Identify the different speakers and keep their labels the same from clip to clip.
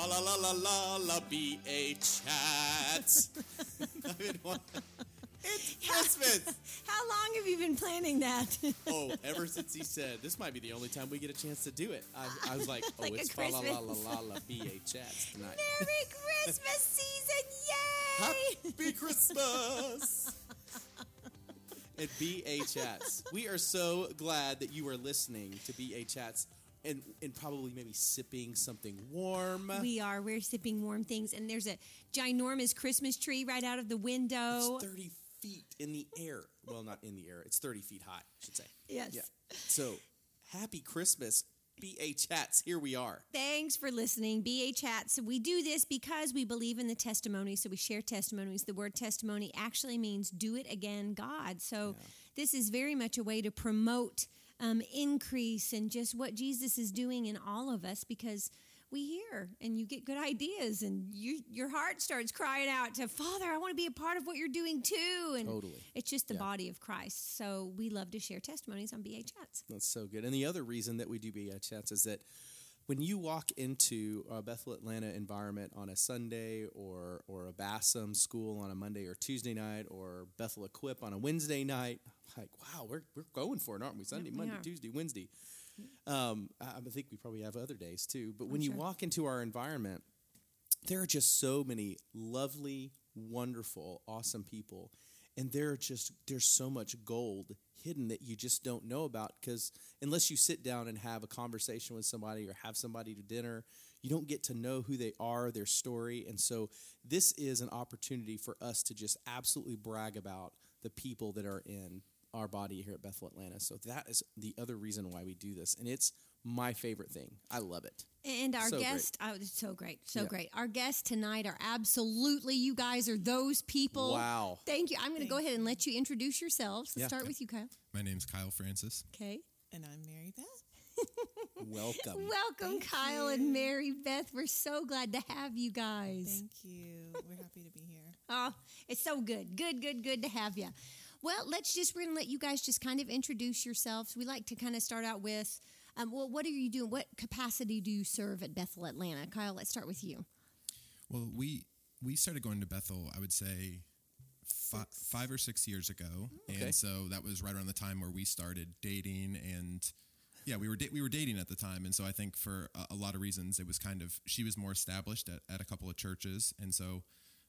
Speaker 1: Fa la la la la la BA chats. I've been wa- it's Christmas.
Speaker 2: How long have you been planning that?
Speaker 1: Oh, ever since he said this might be the only time we get a chance to do it, I, I was like, oh,
Speaker 2: Like a
Speaker 1: it's fa la la la
Speaker 2: Christmas.
Speaker 1: la la BA chats tonight.
Speaker 2: Merry Christmas season! Yay!
Speaker 1: Happy Christmas! and BA Chats. We are so glad that you are listening to BA Chats and, and probably maybe sipping something warm.
Speaker 2: We are. We're sipping warm things, and there's a ginormous Christmas tree right out of the window.
Speaker 1: It's 30 feet in the air. Well, not in the air. It's 30 feet high, I should say.
Speaker 2: Yes.
Speaker 1: Yeah. So, happy Christmas, BA Chats. Here we are.
Speaker 2: Thanks for listening, BA Chats. We do this because we believe in the testimony, so we share testimonies. The word testimony actually means do it again, God. So this is very much a way to promote um, increase and just what Jesus is doing in all of us because we hear and you get good ideas and you, your heart starts crying out to Father, I want to be a part of what you're doing too. And
Speaker 1: Totally.
Speaker 2: it's just the
Speaker 1: Yeah.
Speaker 2: body of Christ. So we love to share testimonies on BA Chats.
Speaker 1: That's so good. And the other reason that we do BA Chats is that when you walk into a Bethel Atlanta environment on a Sunday or or a Bassam school on a Monday or Tuesday night or Bethel Equip on a Wednesday night, like wow, we're we're going for it, aren't we? Sunday,
Speaker 2: we
Speaker 1: Monday,
Speaker 2: are.
Speaker 1: Tuesday, Wednesday. Um, I, I think we probably have other days too. But when you
Speaker 2: sure.
Speaker 1: walk into our environment, there are just so many lovely, wonderful, awesome people. And there are just there's so much gold hidden that you just don't know about because unless you sit down and have a conversation with somebody or have somebody to dinner, you don't get to know who they are, their story. And so this is an opportunity for us to just absolutely brag about the people that are in our body here at Bethel Atlanta. So that is the other reason why we do this. And it's my favorite thing. I love it.
Speaker 2: And our
Speaker 1: So great.
Speaker 2: guest, oh, it's so great, so
Speaker 1: Yeah.
Speaker 2: great. Our guests tonight are absolutely, you guys are those people.
Speaker 1: Wow.
Speaker 2: Thank you. I'm going to go ahead and let you introduce yourselves. Let's
Speaker 1: Yeah.
Speaker 2: start with you, Kyle.
Speaker 3: My name's Kyle Francis.
Speaker 2: Okay.
Speaker 4: And I'm Mary Beth.
Speaker 1: Welcome.
Speaker 2: Welcome,
Speaker 4: Thank
Speaker 2: Kyle
Speaker 4: you.
Speaker 2: and Mary Beth. We're so glad to have you guys.
Speaker 4: Thank you. We're happy to be here.
Speaker 2: Oh, it's so good. Good, good, good to have you. Well, let's just, we're to let you guys just kind of introduce yourselves. We like to kind of start out with, um, well, what are you doing? What capacity do you serve at Bethel Atlanta? Kyle, let's start with you.
Speaker 3: Well, we we started going to Bethel, I would say, fi- five or six years ago,
Speaker 1: Okay.
Speaker 3: and so that was right around the time where we started dating, and yeah, we were da- we were dating at the time, and so I think for a, a lot of reasons, it was kind of she was more established at, at a couple of churches, and so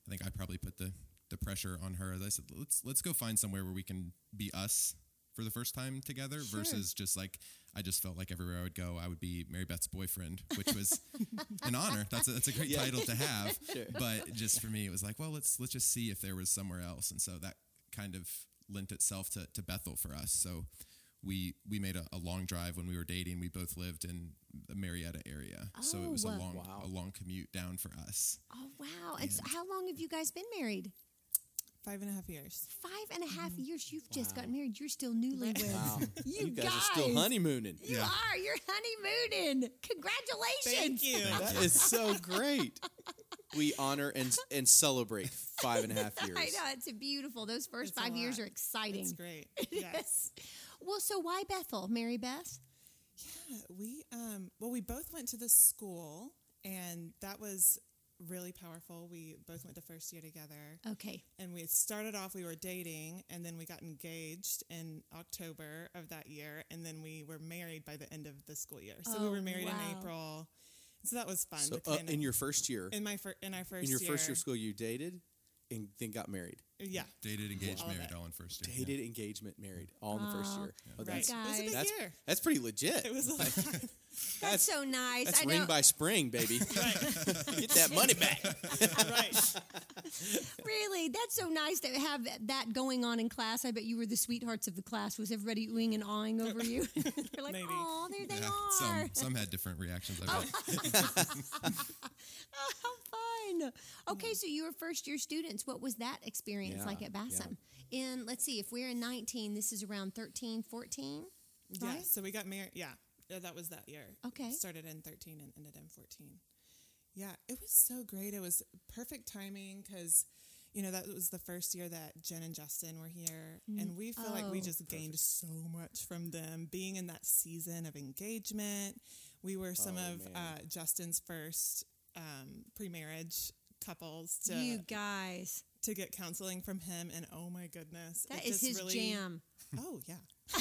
Speaker 3: I think I probably put the the pressure on her. As I said, let's let's go find somewhere where we can be us for the first time together
Speaker 2: Sure.
Speaker 3: versus just like I just felt like everywhere I would go, I would be Mary Beth's boyfriend, which was an honor. That's a, that's a great
Speaker 1: Yeah.
Speaker 3: title to have.
Speaker 1: Sure.
Speaker 3: But just for me, it was like, well, let's let's just see if there was somewhere else, and so that kind of lent itself to, to Bethel for us. So we we made a, a long drive when we were dating. We both lived in the Marietta area, so
Speaker 2: Oh,
Speaker 3: it was a long
Speaker 1: Wow.
Speaker 3: a long commute down for us.
Speaker 2: Oh, wow. And so how long have you guys been married?
Speaker 4: Five and a half years.
Speaker 2: Five and a half years. You've just
Speaker 1: Wow.
Speaker 2: gotten married. You're still newlyweds.
Speaker 1: Wow.
Speaker 2: You,
Speaker 1: You guys are still honeymooning.
Speaker 2: You
Speaker 3: Yeah.
Speaker 2: are. You're honeymooning. Congratulations.
Speaker 4: Thank you.
Speaker 1: That is so great. We honor and and celebrate five and a half years.
Speaker 2: I know. It's beautiful. Those first
Speaker 4: It's a
Speaker 2: five years
Speaker 4: lot.
Speaker 2: are exciting.
Speaker 4: It's great. Yes.
Speaker 2: Well, so why Bethel, Mary Beth?
Speaker 4: Yeah, we um well we both went to the school and that was really powerful. We both went to first year together.
Speaker 2: Okay.
Speaker 4: And we started off we were dating and then we got engaged in October of that year and then we were married by the end of the school year. So we
Speaker 2: Oh,
Speaker 4: were married
Speaker 2: wow.
Speaker 4: in April. So that was fun.
Speaker 1: So uh,
Speaker 4: kinda-
Speaker 1: in your first year,
Speaker 4: in my fir- in our first
Speaker 1: in your
Speaker 4: year,
Speaker 1: first year of school, you dated and then got married.
Speaker 4: Yeah,
Speaker 3: Dated, engaged,
Speaker 4: All
Speaker 3: married,
Speaker 4: it.
Speaker 3: all in first year.
Speaker 1: Dated, engagement, married, all in the first
Speaker 2: Oh,
Speaker 1: year. Oh, that's,
Speaker 4: It was a
Speaker 2: Guys.
Speaker 4: big
Speaker 1: that's, that's pretty legit.
Speaker 4: It was a lot.
Speaker 2: That's,
Speaker 1: That's-
Speaker 2: so nice.
Speaker 1: That's
Speaker 2: I
Speaker 1: ring
Speaker 2: know.
Speaker 1: by spring, baby. Get that money back.
Speaker 4: right.
Speaker 2: really, that's so nice to have that going on in class. I bet you were the sweethearts of the class. Was everybody oohing and awing over you? They're like,
Speaker 4: Maybe.
Speaker 2: oh, there they
Speaker 3: Yeah,
Speaker 2: are.
Speaker 3: some some had different reactions. I oh. bet.
Speaker 2: Oh, how fun. Okay, so you were first year students. What was that experience
Speaker 1: Yeah,
Speaker 2: like at Bassam? In, let's see, if we're in 19, this is around 13, 14?
Speaker 4: Yeah, so we got married. Yeah, uh, that was that year.
Speaker 2: Okay.
Speaker 4: Started in 13 and ended in 14. Yeah, it was so great. It was perfect timing because, you know, that was the first year that Jen and Justin were here. And we feel like we
Speaker 2: Oh.
Speaker 4: just gained so much from them being in that season of engagement. We were some
Speaker 1: Oh,
Speaker 4: of uh, Justin's first um, pre-marriage couples to
Speaker 2: you guys,
Speaker 4: to get counseling from him, and oh my goodness,
Speaker 2: that
Speaker 4: it
Speaker 2: is
Speaker 4: just
Speaker 2: his
Speaker 4: really,
Speaker 2: jam.
Speaker 4: Oh yeah,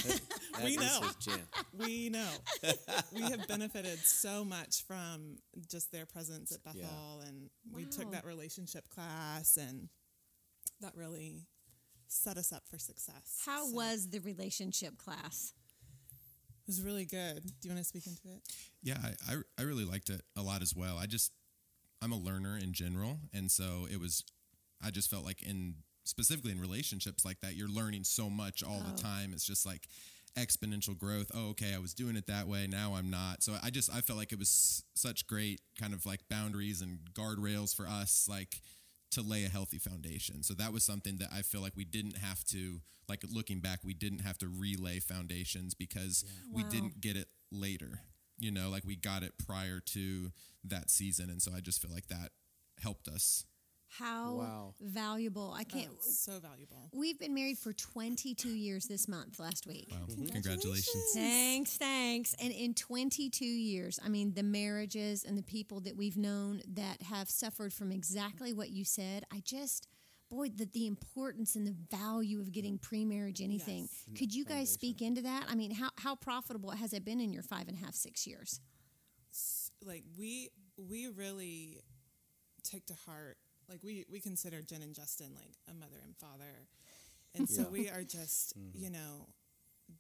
Speaker 1: That
Speaker 4: We
Speaker 1: is
Speaker 4: know.
Speaker 1: his jam.
Speaker 4: we know we have benefited so much from just their presence at Bethel,
Speaker 1: Yeah.
Speaker 4: and we
Speaker 2: Wow.
Speaker 4: took that relationship class, and that really set us up for success.
Speaker 2: How
Speaker 4: So,
Speaker 2: was the relationship class?
Speaker 4: it was really good. Do you want to speak into it?
Speaker 3: Yeah, I, I, I really liked it a lot as well. I just, I'm a learner in general. And so it was, I just felt like in specifically in relationships like that, you're learning so much all
Speaker 2: Oh.
Speaker 3: the time. It's just like exponential growth. Oh, okay, I was doing it that way. Now I'm not. So I just, I felt like it was such great kind of like boundaries and guardrails for us, like to lay a healthy foundation. So that was something that I feel like we didn't have to, like looking back, we didn't have to relay foundations because we
Speaker 2: Wow.
Speaker 3: didn't get it later. You know, like we got it prior to that season. And so I just feel like that helped us.
Speaker 2: How
Speaker 1: Wow.
Speaker 2: valuable! I can't.
Speaker 4: Oh, so valuable.
Speaker 2: We've been married for 22 years this month, last week.
Speaker 3: Wow.
Speaker 4: Congratulations.
Speaker 3: Congratulations.
Speaker 2: Thanks, thanks. And in 22 years, I mean, the marriages and the people that we've known that have suffered from exactly what you said, I just, boy, the, the importance and the value of getting pre marriage anything.
Speaker 4: Yes.
Speaker 2: Could you guys speak into that? I mean, how, how profitable has it been in your five and a half, six years?
Speaker 4: like we we really take to heart like we we consider Jen and Justin like a mother and father, and so
Speaker 1: Yeah.
Speaker 4: we are just mm-hmm. you know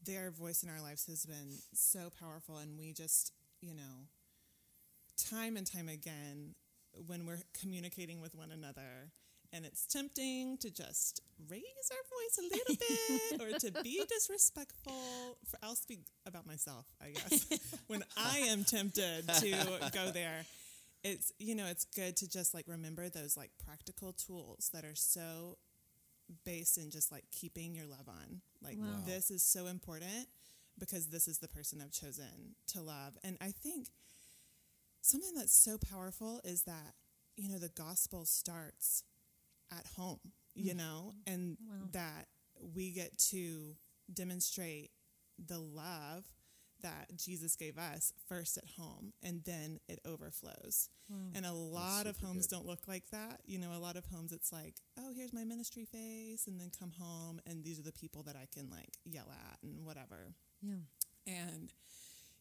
Speaker 4: their voice in our lives has been so powerful, and we just you know time and time again when we're communicating with one another. And it's tempting to just raise our voice a little bit or to be disrespectful. For, I'll speak about myself, I guess. when I am tempted to go there, it's you know it's good to just like remember those like practical tools that are so based in just like keeping your love on. Like
Speaker 2: Wow.
Speaker 4: this is so important because this is the person I've chosen to love. And I think something that's so powerful is that you know the gospel starts at home, you mm. know, and
Speaker 2: Wow.
Speaker 4: that we get to demonstrate the love that Jesus gave us first at home and then it overflows. And a lot of homes
Speaker 1: good.
Speaker 4: don't look like that. You know, a lot of homes it's like, oh, here's my ministry face and then come home and these are the people that I can like yell at and whatever.
Speaker 2: Yeah.
Speaker 4: And,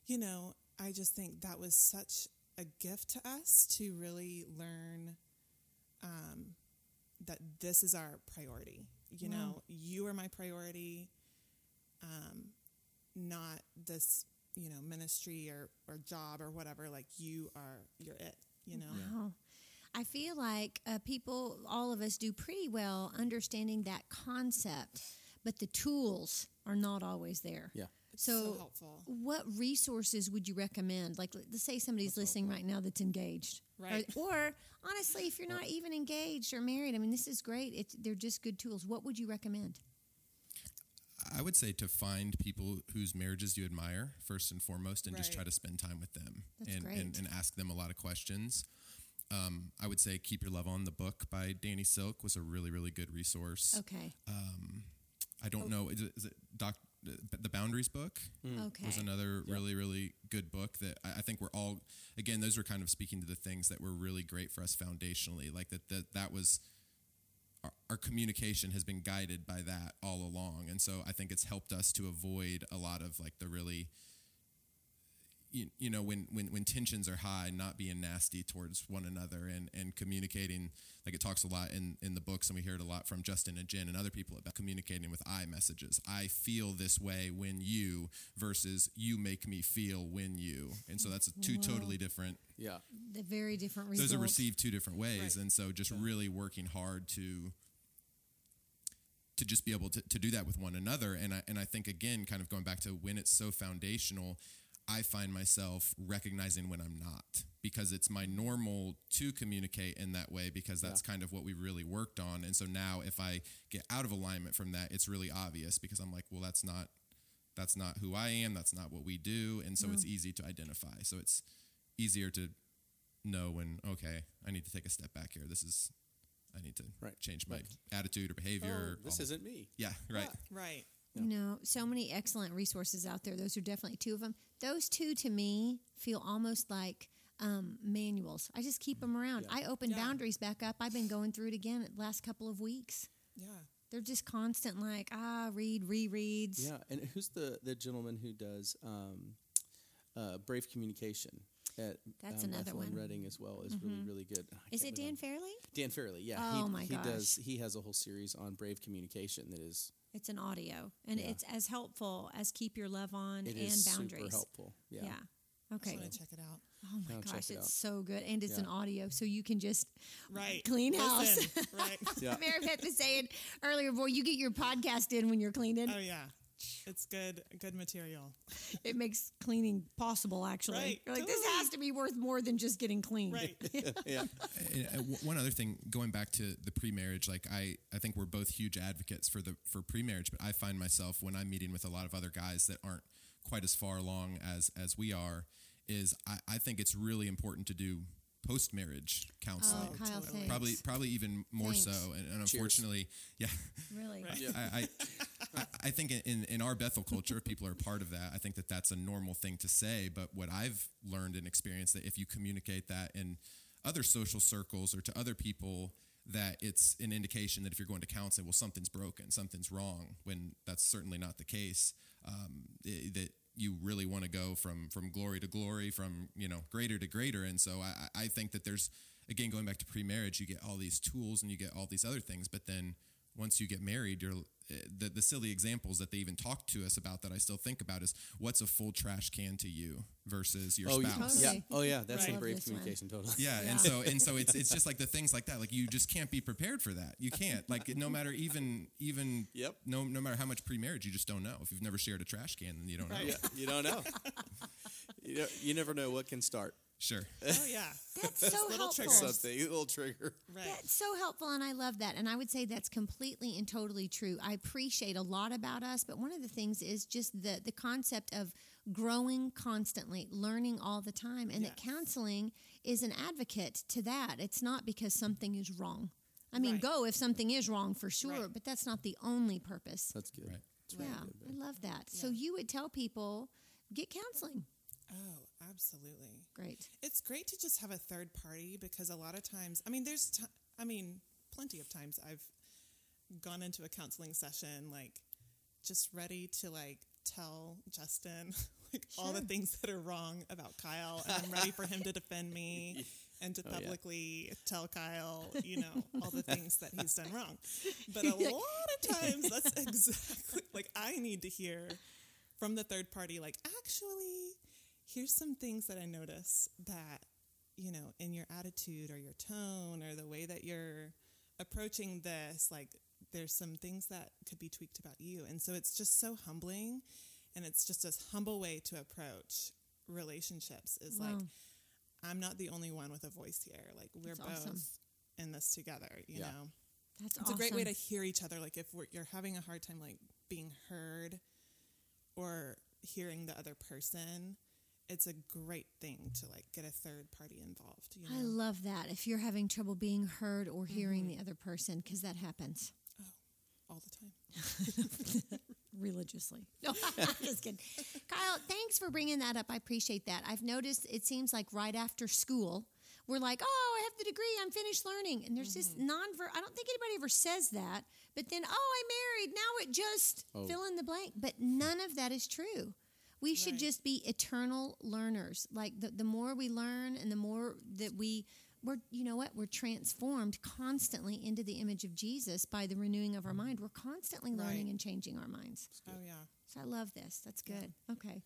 Speaker 4: you know, I just think that was such a gift to us to really learn um, that this is our priority. You
Speaker 2: Wow.
Speaker 4: know, you are my priority, um, not this, you know, ministry or, or job or whatever. Like, you are, you're it, you know?
Speaker 2: Wow. I feel like uh, people, all of us, do pretty well understanding that concept, but the tools are not always there.
Speaker 1: Yeah.
Speaker 4: It's so,
Speaker 2: So,
Speaker 4: helpful.
Speaker 2: what resources would you recommend? Like, let's say somebody's listening right now that's engaged,
Speaker 4: Right.
Speaker 2: Or, or honestly, if you're not even engaged or married, I mean, this is great. It's they're just good tools. What would you recommend?
Speaker 3: I would say to find people whose marriages you admire first and foremost, and just try to spend time with them
Speaker 2: That's
Speaker 3: and,
Speaker 2: great.
Speaker 3: and and ask them a lot of questions. Um, I would say "Keep Your Love On" the book by Danny Silk was a really really good resource.
Speaker 2: Okay.
Speaker 3: Um, I don't know is it, is it Doc the Boundaries book
Speaker 2: Okay.
Speaker 3: was another really really good book that I, I think we're all again those were kind of speaking to the things that were really great for us foundationally like that that that was our, communication has been guided by that all along. And so i think it's helped us to avoid a lot of like the really you, you know when, when when tensions are high not being nasty towards one another and and communicating like it talks a lot in in the books and we hear it a lot from justin and jen and other people about communicating with i messages i feel this way when you versus you make me feel when you and so that's two totally different
Speaker 1: Yeah.
Speaker 2: The very different results.
Speaker 3: those are received two different ways
Speaker 4: Right.
Speaker 3: and so just really working hard to to just be able to, to do that with one another and I, and I think again kind of going back to when it's so foundational I find myself recognizing when I'm not because it's my normal to communicate in that way because that's kind of what we really worked on. And so now if I get out of alignment from that it's really obvious because I'm like well that's not that's not who I am. That's not what we do. And so it's mm-hmm. easy to identify. So it's easier to know when okay i need to take a step back here. This is i need to
Speaker 1: Right.
Speaker 3: change my attitude or behavior
Speaker 1: Oh, this
Speaker 3: all-
Speaker 1: isn't me.
Speaker 3: yeah right.
Speaker 4: Right.
Speaker 2: You know, so many excellent resources out there. Those are definitely two of them. Those two, to me, feel almost like um, manuals. I just keep them around.
Speaker 1: Yeah.
Speaker 2: I open
Speaker 4: Yeah.
Speaker 2: Boundaries back up. I've been going through it again the last couple of weeks.
Speaker 4: Yeah.
Speaker 2: They're just constant, like ah, read, rereads.
Speaker 1: Yeah, and who's the the gentleman who does um, uh, Brave Communication? At,
Speaker 2: That's
Speaker 1: um,
Speaker 2: another
Speaker 1: Bethel and
Speaker 2: one.
Speaker 1: Reading as well is really really good. I
Speaker 2: Is it
Speaker 1: Dann
Speaker 2: Farrelly?
Speaker 1: Dann Farrelly, yeah.
Speaker 2: Oh,
Speaker 1: he,
Speaker 2: my
Speaker 1: he does. He has a whole series on Brave Communication that is
Speaker 2: It's an audio, and
Speaker 1: Yeah.
Speaker 2: it's as helpful as Keep Your Love On
Speaker 1: it
Speaker 2: and
Speaker 1: is
Speaker 2: Boundaries.
Speaker 1: super helpful. Yeah.
Speaker 2: Yeah. Okay.
Speaker 4: I want to check it out.
Speaker 2: Oh my
Speaker 1: Now check
Speaker 2: gosh,
Speaker 1: it
Speaker 2: it's
Speaker 1: out.
Speaker 2: so good, and it's
Speaker 1: Yeah.
Speaker 2: an audio, so you can just
Speaker 4: Right.
Speaker 2: Clean house.
Speaker 4: Listen. right.
Speaker 1: Yeah.
Speaker 2: Mary Beth was saying earlier, boy, you get your podcast in when you're cleaning.
Speaker 4: Oh yeah. It's good. Good material.
Speaker 2: it makes cleaning possible. Actually,
Speaker 4: Right,
Speaker 2: you're like this has to be worth more than just getting clean.
Speaker 4: Right.
Speaker 1: yeah.
Speaker 3: And, uh, w- one other thing, going back to the pre-marriage, like I, I think we're both huge advocates for the for pre-marriage, but I find myself when I'm meeting with a lot of other guys that aren't quite as far along as as we are, is I, I think it's really important to do post-marriage counseling.
Speaker 2: Oh, Kyle,
Speaker 4: totally.
Speaker 2: thanks.
Speaker 3: Probably, probably even more
Speaker 2: Thanks.
Speaker 3: so, and, and
Speaker 1: Cheers.
Speaker 3: unfortunately, yeah,
Speaker 2: really.
Speaker 4: Right.
Speaker 3: I, I, I, I think in, in our Bethel culture, if people are part of that, I think that that's a normal thing to say. But what I've learned and experienced that if you communicate that in other social circles or to other people, that it's an indication that if you're going to counseling, well, something's broken, something's wrong, when that's certainly not the case. Um, i- that you really want to go from from glory to glory, from you know greater to greater, and so I, I think that there's again going back to pre-marriage, you get all these tools and you get all these other things, but then once you get married, you're uh, the, the silly examples that they even talk to us about that I still think about is what's a full trash can to you versus your
Speaker 1: Oh,
Speaker 3: spouse.
Speaker 1: yeah.
Speaker 2: Totally.
Speaker 1: Oh, yeah. That's
Speaker 4: Right.
Speaker 1: in
Speaker 2: Love
Speaker 1: Brave
Speaker 2: this one.
Speaker 1: Communication. Totally.
Speaker 3: Yeah,
Speaker 2: Yeah.
Speaker 3: and so and so it's it's just like the things like that. Like you just can't be prepared for that. You can't. Like no matter even even
Speaker 1: Yep.
Speaker 3: no no matter how much pre-marriage, you just don't know. If you've never shared a trash can, then you don't know.
Speaker 4: Right.
Speaker 1: Yeah, you don't know. you, don't, you never know what can start
Speaker 3: Sure.
Speaker 4: Oh yeah.
Speaker 2: That's so
Speaker 4: Little
Speaker 2: helpful.
Speaker 4: triggers.
Speaker 1: something. A little trigger.
Speaker 4: Right.
Speaker 2: That's so helpful, and I love that. And I would say that's completely and totally true. I appreciate a lot about us, but one of the things is just the the concept of growing constantly, learning all the time, and that counseling is an advocate to that. It's not because something is wrong. I mean,
Speaker 4: Right.
Speaker 2: go if something is wrong for sure,
Speaker 4: Right.
Speaker 2: but that's not the only purpose.
Speaker 1: That's good.
Speaker 3: Right.
Speaker 2: yeah, I love that. So you would tell people get counseling.
Speaker 4: Oh, absolutely.
Speaker 2: Great.
Speaker 4: It's great to just have a third party because a lot of times, I mean, there's, ti I mean, plenty of times I've gone into a counseling session like just ready to like tell Justin like all the things that are wrong about Kyle, and I'm ready for him to defend me and to
Speaker 1: Oh, yeah.
Speaker 4: publicly tell Kyle, you know, all the things that he's done wrong. But a lot of times, that's exactly like I need to hear from the third party, like, actually, here's some things that I notice that, you know, in your attitude or your tone or the way that you're approaching this, like, there's some things that could be tweaked about you. And so it's just so humbling. And it's just a humble way to approach relationships is like, I'm not the only one with a voice here. Like, we're
Speaker 2: That's
Speaker 4: both
Speaker 2: awesome.
Speaker 4: in this together, you
Speaker 1: Yeah.
Speaker 4: know?
Speaker 2: That's
Speaker 4: it's
Speaker 2: awesome.
Speaker 4: a great way to hear each other like if we're, you're having a hard time like being heard or hearing the other person it's a great thing to like get a third party involved you know
Speaker 2: I love that. If you're having trouble being heard or hearing mm-hmm. the other person, because that happens.
Speaker 4: Oh, all the time
Speaker 2: religiously. No, I'm just kidding. Kyle, thanks for bringing that up. I appreciate that. I've noticed it seems like right after school, we're like, oh, I have the degree, I'm finished learning. And there's this mm-hmm. non I don't think anybody ever says that. But then, oh, I married. Now it just
Speaker 1: Oh.
Speaker 2: fill in the blank. But none of that is true. We should
Speaker 4: Right.
Speaker 2: just be eternal learners. Like the, the more we learn and the more that we we're you know what we're transformed constantly into the image of Jesus by the renewing of our mind. We're constantly learning
Speaker 4: Right.
Speaker 2: and changing our minds.
Speaker 4: oh yeah
Speaker 2: So I love this. That's good. Okay.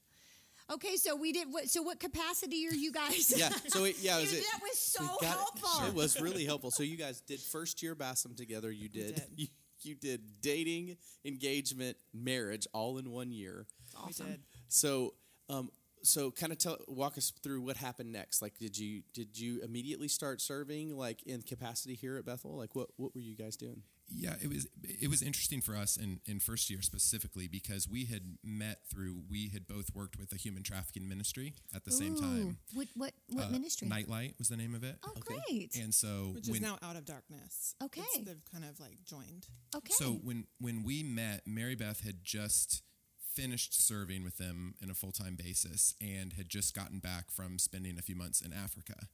Speaker 2: Okay, so we did what so what capacity are you guys?
Speaker 1: Yeah. So it, yeah, it was
Speaker 2: Dude,
Speaker 1: it.
Speaker 2: that was so
Speaker 1: we got it.
Speaker 2: helpful.
Speaker 1: It was really helpful. So you guys did first year Bassam together. You did.
Speaker 4: did.
Speaker 1: You, you did dating, engagement, marriage, all in one year.
Speaker 2: awesome.
Speaker 4: We did
Speaker 1: So, um, so kind of tell, walk us through what happened next. Like, did you did you immediately start serving like in capacity here at Bethel? Like, what what were you guys doing?
Speaker 3: Yeah, it was it was interesting for us in, in first year specifically because we had met through we had both worked with a human trafficking ministry at the same time.
Speaker 2: What what what
Speaker 3: Uh,
Speaker 2: ministry?
Speaker 3: Nightlight was the name of it.
Speaker 2: oh,
Speaker 1: Okay.
Speaker 2: great.
Speaker 3: And so
Speaker 4: which
Speaker 3: when
Speaker 4: is now out of darkness
Speaker 2: Okay.
Speaker 4: It's- they've kind of like joined
Speaker 2: okay.
Speaker 3: so when when we met, Mary Beth had just finished serving with them in a full time basis and had just gotten back from spending a few months in Africa.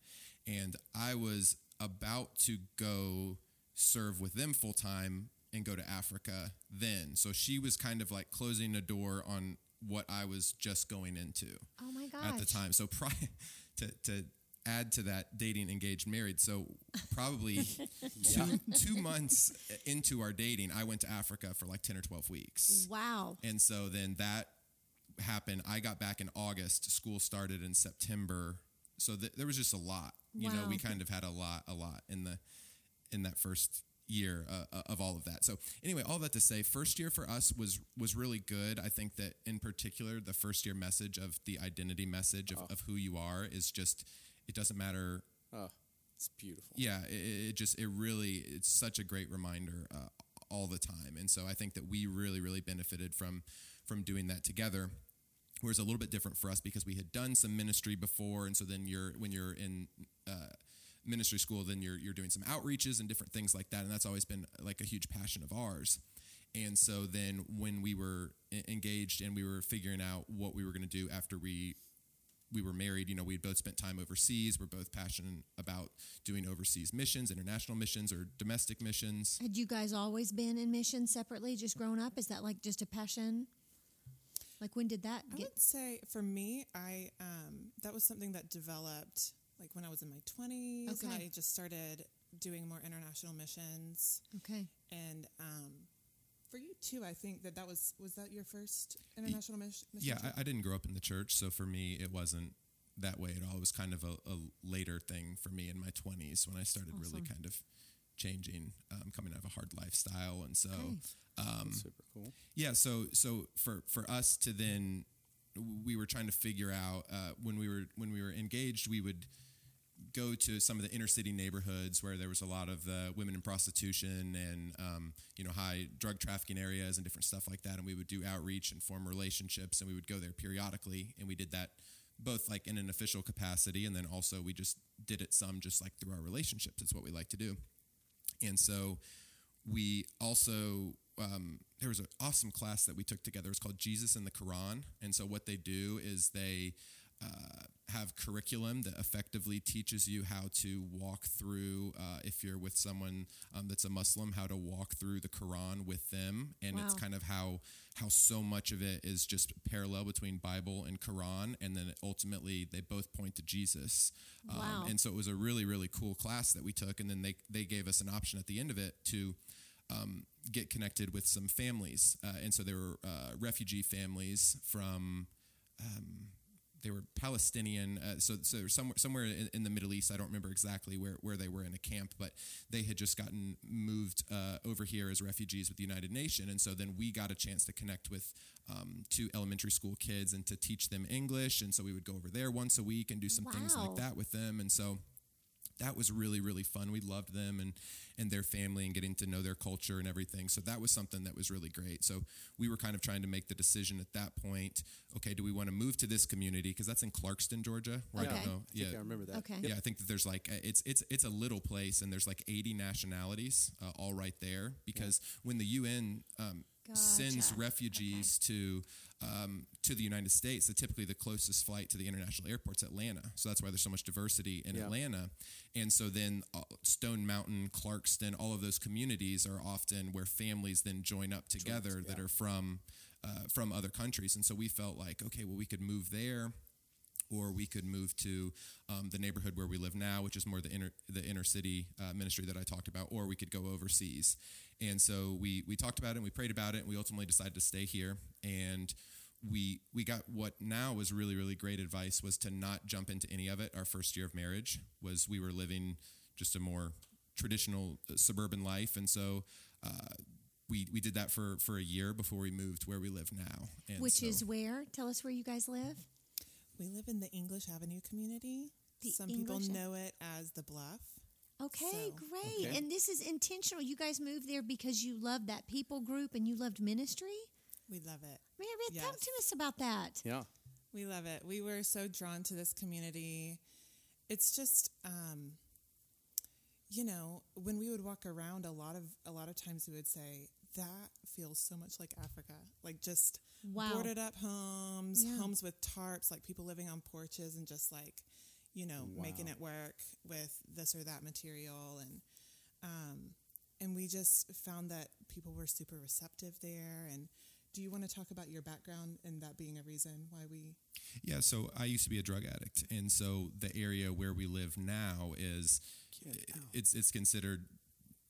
Speaker 3: And I was about to go serve with them full time and go to Africa then. So she was kind of like closing a door on what I was just going into
Speaker 2: Oh my gosh.
Speaker 3: at the time. So prior to, to add to that dating, engaged, married. So probably two, two months into our dating, I went to Africa for like 10 or 12 weeks.
Speaker 2: Wow.
Speaker 3: And so then that happened. I got back in August. School started in September. So th- there was just a lot. You know, we kind of had a lot, a lot in the in that first year uh, uh, of all of that. So anyway, all that to say, first year for us was was really good. I think that in particular, the first year message of the identity message of, of who you are is just it doesn't matter.
Speaker 1: Oh, it's beautiful.
Speaker 3: yeah it, it just it really it's such a great reminder uh, all the time. And so i think that we really really benefited from from doing that together. Whereas a little bit different for us because we had done some ministry before. And so then you're when you're in uh, ministry school then you're you're doing some outreaches and different things like that. And that's always been like a huge passion of ours. And so then when we were engaged and we were figuring out what we were going to do after we we were married, you know, we had both spent time overseas. We're both passionate about doing overseas missions, international missions, or domestic missions.
Speaker 2: Had you guys always been in missions separately, just grown up? Is that like just a passion? Like when did that
Speaker 4: I
Speaker 2: get?
Speaker 4: would say for me, I um, that was something that developed like when I was in my twenties, and I just started doing more international missions.
Speaker 2: Okay.
Speaker 4: And um, for you too, I think that that was was that your first international mission?
Speaker 3: Yeah,
Speaker 4: trip?
Speaker 3: I, I didn't grow up in the church, so for me, it wasn't that way at all. It was kind of a, a later thing for me in my 20s when I started really kind of changing, um, coming out of a hard lifestyle. And so,
Speaker 2: Okay.
Speaker 3: um,
Speaker 1: Super cool.
Speaker 3: Yeah, so so for for us to then we were trying to figure out uh, when we were when we were engaged, we would go to some of the inner city neighborhoods where there was a lot of the women in prostitution and um, you know high drug trafficking areas and different stuff like that, and we would do outreach and form relationships, and we would go there periodically, and we did that both like in an official capacity, and then also we just did it some just like through our relationships. It's what we like to do, and so we also um, there was an awesome class that we took together. It was called Jesus and the Quran, and so what they do is they uh, have curriculum that effectively teaches you how to walk through. Uh, if you're with someone um, that's a Muslim, how to walk through the Quran with them, and it's kind of how how so much of it is just parallel between Bible and Quran, and then ultimately they both point to Jesus. Um,
Speaker 2: Wow.
Speaker 3: and so it was a really really cool class that we took, and then they they gave us an option at the end of it to um, get connected with some families, uh, and so there were uh, refugee families from. Um, they were Palestinian, uh, so so somewhere somewhere in, in the Middle East. I don't remember exactly where, where they were in a camp, but they had just gotten moved uh, over here as refugees with the United Nations, and so then we got a chance to connect with um, two elementary school kids and to teach them English, and so we would go over there once a week and do some things like that with them, and so that was really really fun. We loved them and and their family and getting to know their culture and everything. So that was something that was really great. So we were kind of trying to make the decision at that point. Okay, do we want to move to this community because that's in Clarkston, Georgia? Where I don't know.
Speaker 1: I
Speaker 3: Yeah.
Speaker 1: I remember that.
Speaker 2: Okay.
Speaker 3: Yeah, I think that there's like uh, it's it's it's a little place and there's like 80 nationalities uh, all right there because when the UN um, sends refugees to um, to the United States, that typically the closest flight to the international airport's Atlanta. So that's why there's so much diversity in
Speaker 1: Yeah.
Speaker 3: Atlanta. And so then uh, Stone Mountain, Clarkston, all of those communities are often where families then join up together that
Speaker 1: yeah.
Speaker 3: are from uh, from other countries. And so we felt like, okay, well, we could move there or we could move to um, the neighborhood where we live now, which is more the inner the inner city uh, ministry that I talked about, or we could go overseas. And so we we talked about it and we prayed about it, and we ultimately decided to stay here. And we we got what now was really really great advice was to not jump into any of it. Our first year of marriage was we were living just a more traditional uh, suburban life, and so. Uh, we, we did that for, for a year before we moved where we live now. And
Speaker 2: Which
Speaker 3: so-
Speaker 2: is where? Tell us where you guys live.
Speaker 4: We live in the English Avenue community.
Speaker 2: The
Speaker 4: Some
Speaker 2: English-
Speaker 4: people know it as the Bluff.
Speaker 2: Okay,
Speaker 4: So,
Speaker 2: great.
Speaker 1: okay.
Speaker 2: And this is intentional. You guys moved there because you loved that people group and you loved ministry?
Speaker 4: We love it.
Speaker 2: Mary, talk
Speaker 4: Yes.
Speaker 2: to us about that.
Speaker 1: Yeah.
Speaker 4: We love it. We were so drawn to this community. It's just, um, you know, when we would walk around, a lot of a lot of times we would say, that feels so much like Africa. Like just
Speaker 2: Wow.
Speaker 4: boarded up homes,
Speaker 2: Yeah.
Speaker 4: homes with tarps, like people living on porches and just like, you know, making it work with this or that material and um and we just found that people were super receptive there and do you want to talk about your background and that being a reason why we
Speaker 3: Yeah, so I used to be a drug addict, and so the area where we live now is it's it's considered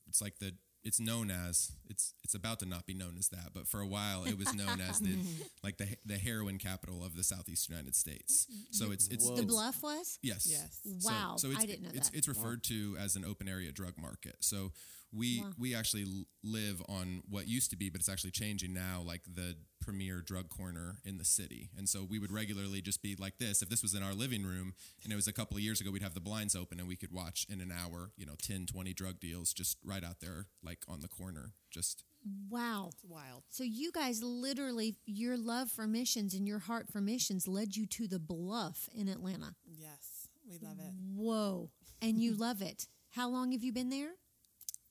Speaker 3: it's like the it's known as it's it's about to not be known as that, but for a while it was known as the like the the heroin capital of the southeast United States. So it's it's
Speaker 1: Whoa.
Speaker 2: The bluff was?
Speaker 3: Yes.
Speaker 4: Yes.
Speaker 2: Wow,
Speaker 3: So, it's,
Speaker 2: I didn't know
Speaker 3: it's,
Speaker 2: that.
Speaker 3: It's referred to as an open area drug market. So we
Speaker 2: Wow.
Speaker 3: we actually live on what used to be, but it's actually changing now, like the premier drug corner in the city. And so we would regularly just be like this. If this was in our living room, and it was a couple of years ago, we'd have the blinds open and we could watch in an hour, you know, 10, 20 drug deals just right out there, like on the corner. Just
Speaker 2: Wow.
Speaker 4: wild
Speaker 2: So you guys literally, your love for missions and your heart for missions led you to the bluff in Atlanta.
Speaker 4: yes we love it
Speaker 2: Whoa. And you love it. How long have you been there?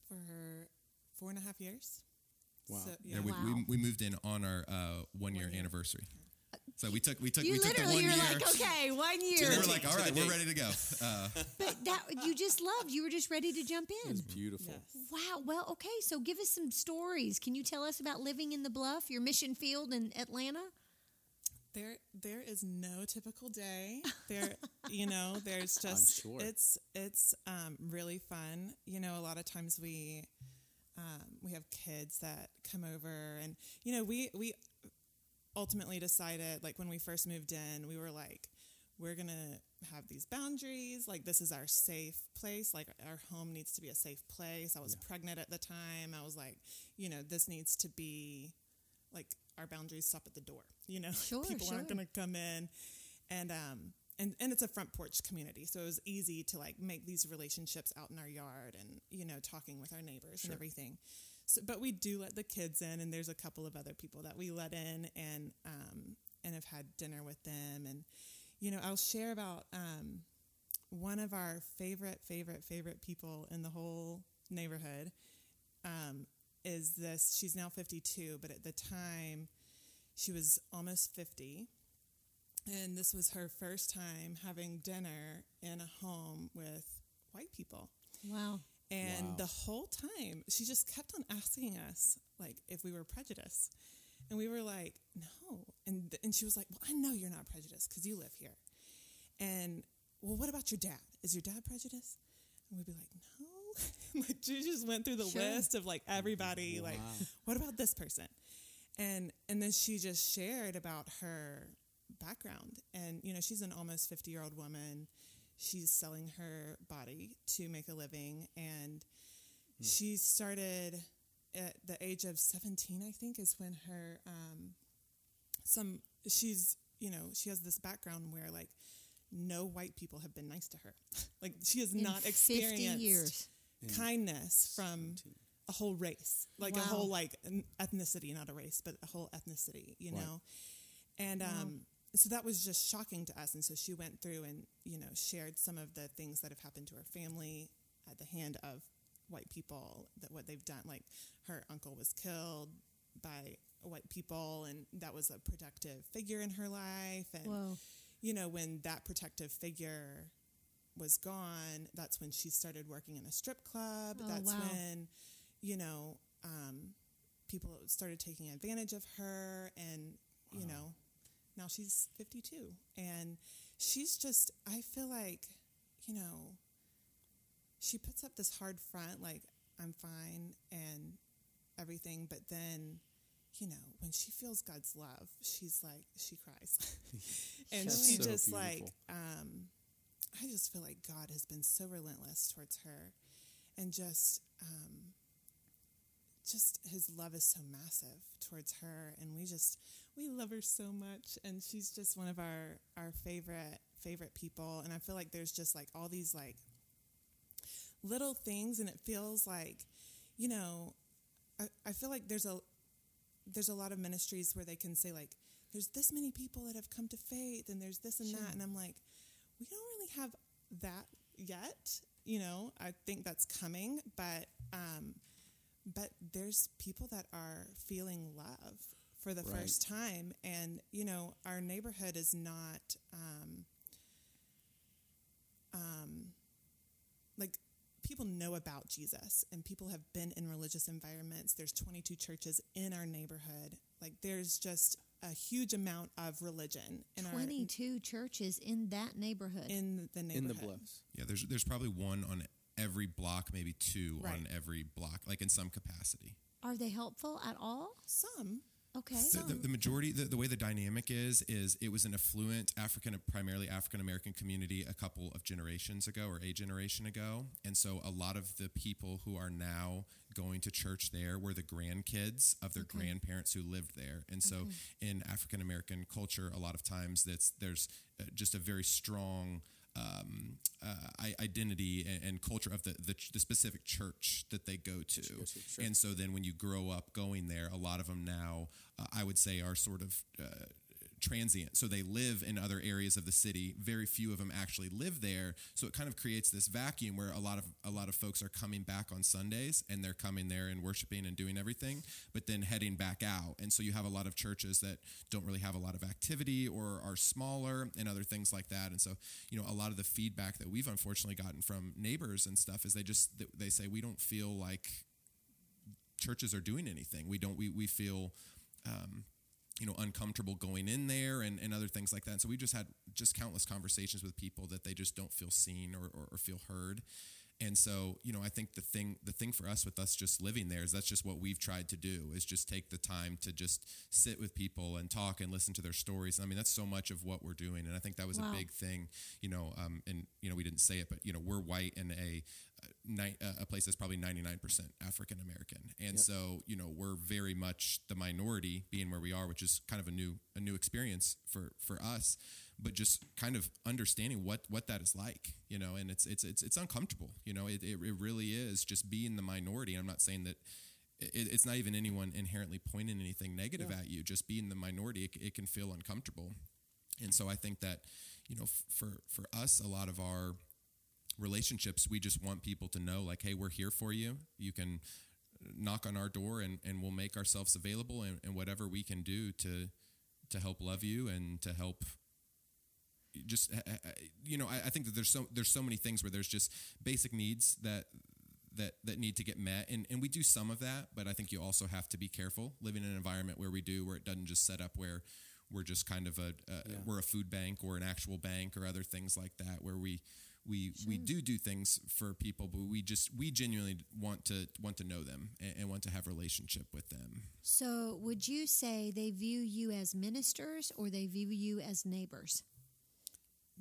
Speaker 4: For four and a half years
Speaker 1: Wow.
Speaker 4: so,
Speaker 3: yeah,
Speaker 4: yeah,
Speaker 3: we,
Speaker 2: Wow.
Speaker 3: we, we moved in on our uh, one year
Speaker 4: One year.
Speaker 3: anniversary. So we took we took
Speaker 2: You
Speaker 3: we took the
Speaker 2: literally,
Speaker 3: one
Speaker 2: you're
Speaker 3: year.
Speaker 2: like, okay, one
Speaker 3: and
Speaker 2: year.
Speaker 3: we're like, all
Speaker 1: To the
Speaker 3: right, we're ready to go. Uh,
Speaker 2: But that you just loved. You were just ready to jump
Speaker 1: It
Speaker 2: in.
Speaker 1: was beautiful.
Speaker 4: yes
Speaker 2: Wow. Well, okay. So give us some stories. Can you tell us about living in the bluff, your mission field in Atlanta?
Speaker 4: There, there is no typical day. There, you know, there's just
Speaker 1: sure.
Speaker 4: it's it's um, really fun. You know, a lot of times we um, we have kids that come over, and you know, we we ultimately decided, like when we first moved in, we were like, we're gonna have these boundaries. Like this is our safe place. Like our home needs to be a safe place. I was pregnant at the time. I was like, you know, this needs to be like our boundaries stop at the door. You know,
Speaker 2: Sure,
Speaker 4: people aren't going to come in, and um, and and it's a front porch community, so it was easy to like make these relationships out in our yard, and you know, talking with our neighbors and everything. So, but we do let the kids in, and there's a couple of other people that we let in, and um, and have had dinner with them, and you know, I'll share about um, one of our favorite, favorite, favorite people in the whole neighborhood. Um, is this. She's now 52, but at the time, she was almost 50. And this was her first time having dinner in a home with white people.
Speaker 2: Wow.
Speaker 4: And
Speaker 1: Wow.
Speaker 4: the whole time, she just kept on asking us, like, if we were prejudiced. And we were like, no. And, and she was like, well, I know you're not prejudiced because you live here. And, well, what about your dad? Is your dad prejudiced? And we'd be like, no. like, she just went through the
Speaker 2: Sure.
Speaker 4: list of, like, everybody, like, what about this person? And, and then she just shared about her background. And, you know, she's an almost 50 year old woman. She's selling her body to make a living. And she started at the age of 17 i think is when her um, some she's you know she has this background where like no white people have been nice to her. Like she has
Speaker 2: In
Speaker 4: not
Speaker 2: 50
Speaker 4: experienced
Speaker 2: years.
Speaker 4: kindness from a whole race like a whole like an ethnicity not a race but a whole ethnicity you
Speaker 1: Right.
Speaker 4: know and um so that was just shocking to us and so she went through and you know shared some of the things that have happened to her family at the hand of white people that what they've done like her uncle was killed by white people and that was a protective figure in her life and
Speaker 2: Whoa.
Speaker 4: you know when that protective figure was gone that's when she started working in a strip club.
Speaker 2: Oh,
Speaker 4: that's
Speaker 2: wow.
Speaker 4: when you know um, people started taking advantage of her and you know now she's 52 and she's just i feel like you know she puts up this hard front like i'm fine and everything but then you know when she feels god's love she's like she cries. And
Speaker 1: That's
Speaker 4: she
Speaker 1: so
Speaker 4: just like um i just feel like god has been so relentless towards her and just um just his love is so massive towards her and we just we love her so much and she's just one of our our favorite favorite people and i feel like there's just like all these like little things and it feels like you know i, I feel like there's a there's a lot of ministries where they can say like there's this many people that have come to faith and there's this and
Speaker 2: Sure.
Speaker 4: that and i'm like we don't really have that yet you know i think that's coming but um but there's people that are feeling love for the
Speaker 1: Right.
Speaker 4: first time. And you know our neighborhood is not um, um, like people know about jesus and people have been in religious environments. There's 22 churches in our neighborhood. Like there's just a huge amount of religion in our
Speaker 2: 22 churches in that neighborhood.
Speaker 4: in the neighborhood
Speaker 1: in the bluffs.
Speaker 3: Yeah, there's there's probably one on every block, maybe two
Speaker 4: Right.
Speaker 3: on every block, like in some capacity.
Speaker 2: Are they helpful at all?
Speaker 4: some
Speaker 2: Okay.
Speaker 3: The, the, the majority, the, the way the dynamic is, is it was an affluent African, primarily African American community a couple of generations ago or a generation ago. And so a lot of the people who are now going to church there were the grandkids of their
Speaker 2: Okay.
Speaker 3: grandparents who lived there. And so in African American culture, a lot of times that's, there's uh, just a very strong um, uh, identity and, and culture of the, the, the specific church that they go to.
Speaker 1: sure.
Speaker 3: And so then when you grow up going there, a lot of them now, uh, I would say, are sort of uh, transient. So they live in other areas of the city. Very few of them actually live there. So it kind of creates this vacuum where a lot of a lot of folks are coming back on Sundays and they're coming there and worshiping and doing everything, but then heading back out. And so you have a lot of churches that don't really have a lot of activity or are smaller and other things like that. And so you know a lot of the feedback that we've unfortunately gotten from neighbors and stuff is they just they say we don't feel like churches are doing anything. We don't. We we feel. Um, you know, uncomfortable going in there and, and other things like that. And so we just had just countless conversations with people that they just don't feel seen or, or, or feel heard. And so, you know, I think the thing the thing for us with us just living there is that's just what we've tried to do is just take the time to just sit with people and talk and listen to their stories. I mean, that's so much of what we're doing, and I think that was
Speaker 2: Wow.
Speaker 3: a big thing. You know, um, and you know, we didn't say it, but you know, we're white in a uh, uh, a place that's probably 99% African American. And
Speaker 1: Yep.
Speaker 3: so, you know, we're very much the minority being where we are, which is kind of a new a new experience for for us, but just kind of understanding what what that is like, you know, and it's it's it's it's uncomfortable, you know. It it, it really is just being the minority. I'm not saying that it, it's not even anyone inherently pointing anything negative
Speaker 1: Yeah.
Speaker 3: at you. Just being the minority, it, it can feel uncomfortable. And so I think that, you know, f- for for us, a lot of our relationships, we just want people to know, like, hey, we're here for you. You can knock on our door, and, and we'll make ourselves available, and, and whatever we can do to to help love you and to help. Just you know, I, I think that there's so there's so many things where there's just basic needs that that that need to get met and, and we do some of that but i think you also have to be careful living in an environment where we do where it doesn't just set up where we're just kind of a, a
Speaker 1: Yeah.
Speaker 3: we're a food bank or an actual bank or other things like that where we we we do do things for people but we just we genuinely want to want to know them and, and want to have relationship with them.
Speaker 2: So, would you say they view you as ministers or they view you as neighbors?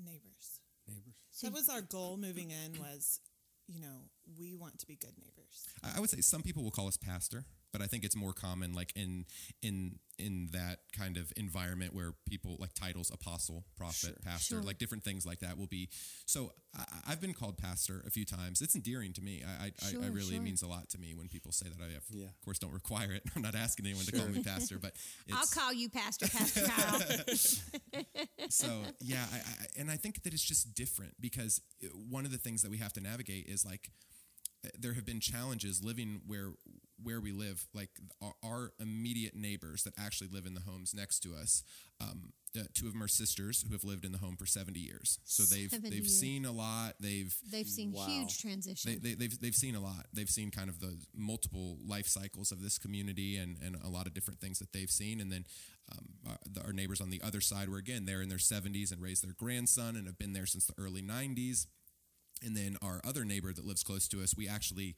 Speaker 4: neighbors.
Speaker 1: Neighbors.
Speaker 2: So
Speaker 4: that was our goal moving in was you know we want to be good neighbors.
Speaker 3: I I would say some people will call us pastor, but I think it's more common like in in in that kind of environment where people like titles apostle, prophet,
Speaker 1: Sure.
Speaker 3: pastor,
Speaker 2: Sure.
Speaker 3: like different things like that will be. So I, I've been called pastor a few times. It's endearing to me. I, I, I,
Speaker 2: Sure,
Speaker 3: I really
Speaker 2: sure.
Speaker 3: it means a lot to me when people say that. I have,
Speaker 1: Yeah.
Speaker 3: of course, don't require it. I'm not asking anyone to call me pastor, but
Speaker 2: I'll call you Pastor, Pastor Kyle.
Speaker 3: so yeah I, I, and i think that it's just different because uh, one of the things that we have to navigate is like there have been challenges living where where we live like our, our immediate neighbors that actually live in the homes next to us um, uh, two of them are sisters who have lived in the home for 70 years so they've they've
Speaker 2: years.
Speaker 3: seen a lot they've
Speaker 2: They've seen
Speaker 1: Wow.
Speaker 2: huge transition.
Speaker 3: they, they, they've, they've seen a lot. They've seen kind of the multiple life cycles of this community and, and a lot of different things that they've seen. And then um, our, the, our neighbors on the other side were, again, they're in their 70s and raised their grandson and have been there since the early 90s. And then our other neighbor that lives close to us, we actually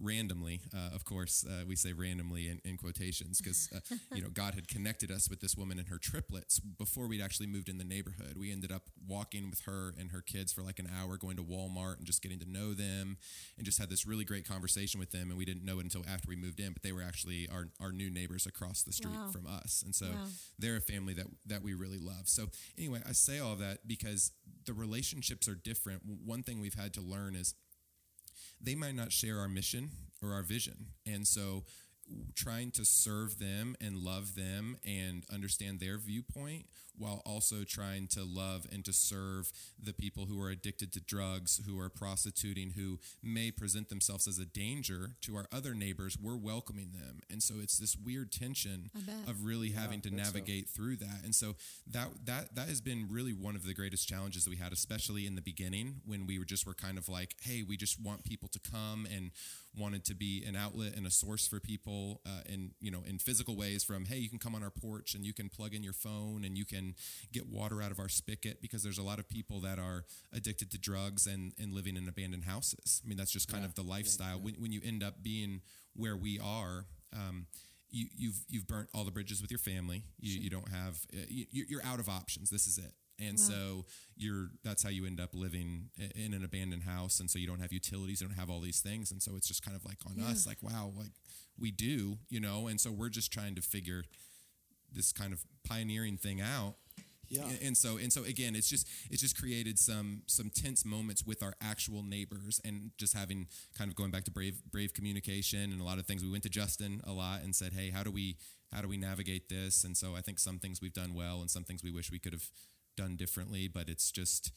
Speaker 3: randomly, uh, of course, uh, we say randomly in, in quotations because uh, you know God had connected us with this woman and her triplets before we'd actually moved in the neighborhood. We ended up walking with her and her kids for like an hour, going to Walmart and just getting to know them, and just had this really great conversation with them. And we didn't know it until after we moved in, but they were actually our our new neighbors across the street
Speaker 2: Wow.
Speaker 3: from us, and so
Speaker 2: Wow.
Speaker 3: they're a family that that we really love. So anyway, I say all that because the relationships are different. One thing we've had to learn is they might not share our mission or our vision. And so trying to serve them and love them and understand their viewpoint while also trying to love and to serve the people who are addicted to drugs, who are prostituting, who may present themselves as a danger to our other neighbors. We're welcoming them. And so it's this weird tension of really having to navigate so. through that. And so that that that has been really one of the greatest challenges that we had, especially in the beginning when we were just were kind of like, hey, we just want people to come and wanted to be an outlet and a source for people uh, in you know in physical ways from hey you can come on our porch and you can plug in your phone and you can get water out of our spigot because there's a lot of people that are addicted to drugs and, and living in abandoned houses i mean that's just kind yeah, of the lifestyle yeah, yeah. When, when you end up being where we are um, you, have you've, you've burnt all the bridges with your family. You, sure. you don't have uh, you, you're out of options. This is it and wow. so you're that's how you end up living in an abandoned house and so you don't have utilities you don't have all these things and so it's just kind of like on yeah. us like wow like we do you know and so we're just trying to figure this kind of pioneering thing out yeah. And, so and so again, it's just it's just created some some tense moments with our actual neighbors and just having kind of going back to brave brave communication and a lot of things. We went to Justin a lot and said, hey, how do we how do we navigate this? And so I think some things we've done well and some things we wish we could have done differently, but it's just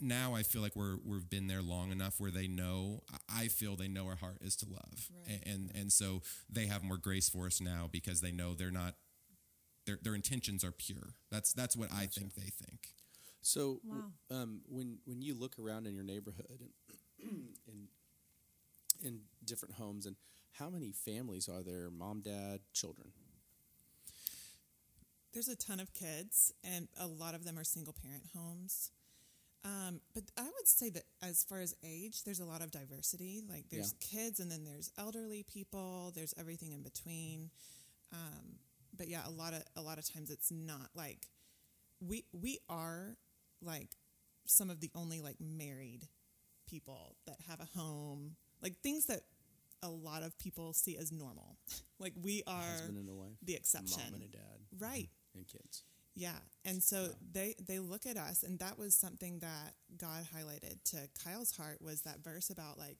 Speaker 3: now I feel like we're we've been there long enough where they know I feel they know our heart is to love, right. and, and and so they have more grace for us now because they know they're not their their intentions are pure. That's that's what gotcha. I think they think.
Speaker 1: So wow. um, when when you look around in your neighborhood and in in different homes and how many families are there? Mom, dad, children
Speaker 4: there's a ton of kids, and a lot of them are single parent homes. Um, but I would say that as far as age, there's a lot of diversity. Like there's yeah. kids, and then there's elderly people. There's everything in between. Um, but yeah, a lot of a lot of times it's not like we we are like some of the only like married people that have a home, like things that a lot of people see as normal. like we are the exception.
Speaker 1: Mom and a dad,
Speaker 4: right?
Speaker 1: And kids.
Speaker 4: Yeah. And so yeah. they they look at us and that was something that God highlighted to Kyle's heart was that verse about like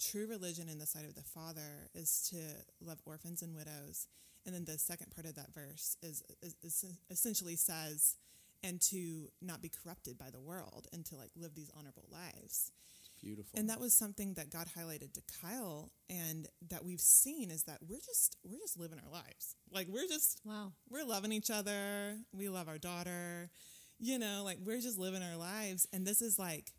Speaker 4: true religion in the sight of the Father is to love orphans and widows. And then the second part of that verse is, is, is essentially says and to not be corrupted by the world and to like live these honorable lives.
Speaker 1: Beautiful.
Speaker 4: And that was something that God highlighted to Kyle and that we've seen is that we're just we're just living our lives. Like we're just
Speaker 2: wow.
Speaker 4: We're loving each other. We love our daughter. You know, like we're just living our lives and this is like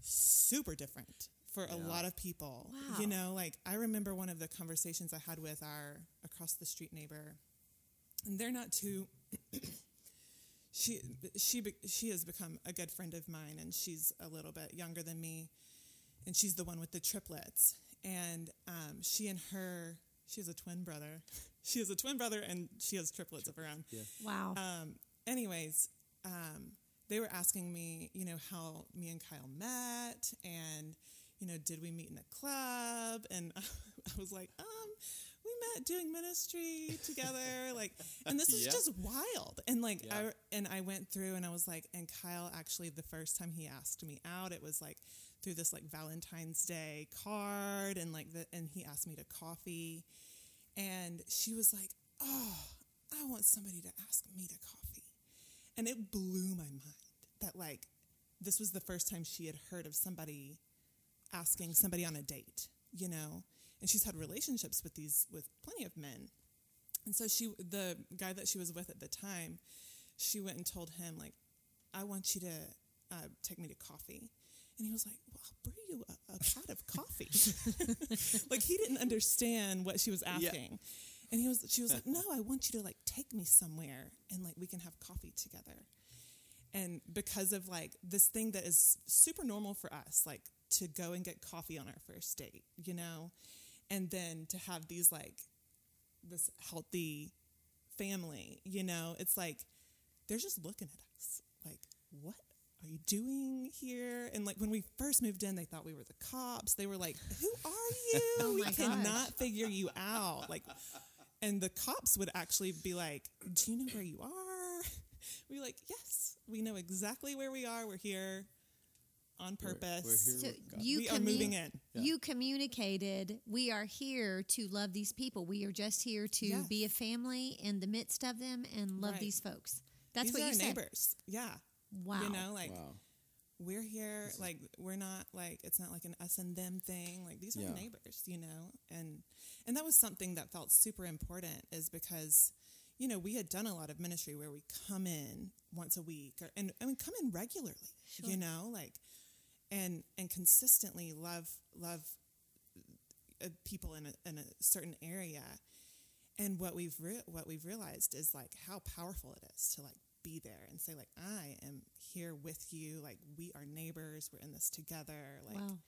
Speaker 4: super different for yeah. a lot of people.
Speaker 2: Wow.
Speaker 4: You know, like I remember one of the conversations I had with our across the street neighbor and they're not too she she she has become a good friend of mine, and she's a little bit younger than me, and she's the one with the triplets. And um, she and her, she has a twin brother. she has a twin brother, and she has triplets of her own.
Speaker 2: Yeah. Wow.
Speaker 4: Um, anyways, um, they were asking me, you know, how me and Kyle met, and you know, did we meet in a club? And I was like, um, we met doing ministry together like and this is just wild. And like yeah. i and i went through and i was like and kyle actually the first time he asked me out it was like through this like valentine's day card and like the and he asked me to coffee. And she was like oh i want somebody to ask me to coffee. And it blew my mind that like this was the first time she had heard of somebody asking somebody on a date you know and she's had relationships with these with plenty of men. And so she the guy that she was with at the time she went and told him like i want you to uh, take me to coffee. And he was like well i'll brew you a, a pot of coffee. Like he didn't understand what she was asking. Yeah. and he was she was like no i want you to like take me somewhere and like we can have coffee together. And because of like this thing that is super normal for us like to go and get coffee on our first date you know and then to have these like this healthy family you know it's like they're just looking at us like what are you doing here? And like when we first moved in they thought we were the cops. They were like who are you? Oh we cannot figure you out. Like and the cops would actually be like do you know where you are? We are like yes we know exactly where we are. We're here on
Speaker 1: We're-
Speaker 4: purpose.
Speaker 1: We're,
Speaker 2: So you
Speaker 4: we are moving in.
Speaker 2: You communicated, we are here to love these people. We are just here to
Speaker 4: Yes.
Speaker 2: be a family in the midst of them and love
Speaker 4: Right.
Speaker 2: these folks. That's
Speaker 4: These
Speaker 2: what
Speaker 4: are
Speaker 2: you
Speaker 4: our
Speaker 2: said.
Speaker 4: neighbors. Yeah.
Speaker 2: Wow.
Speaker 4: You know, like
Speaker 1: wow.
Speaker 4: we're here like we're not like it's not like an us and them thing like these are
Speaker 1: Yeah.
Speaker 4: neighbors you know and and that was something that felt super important is because you know we had done a lot of ministry where we come in once a week or and I mean come in regularly you know like and and consistently love love uh, people in a, in a certain area and what we've re- what we've realized is like how powerful it is to like be there and say like I am here with you like we are neighbors we're in this together like
Speaker 2: wow.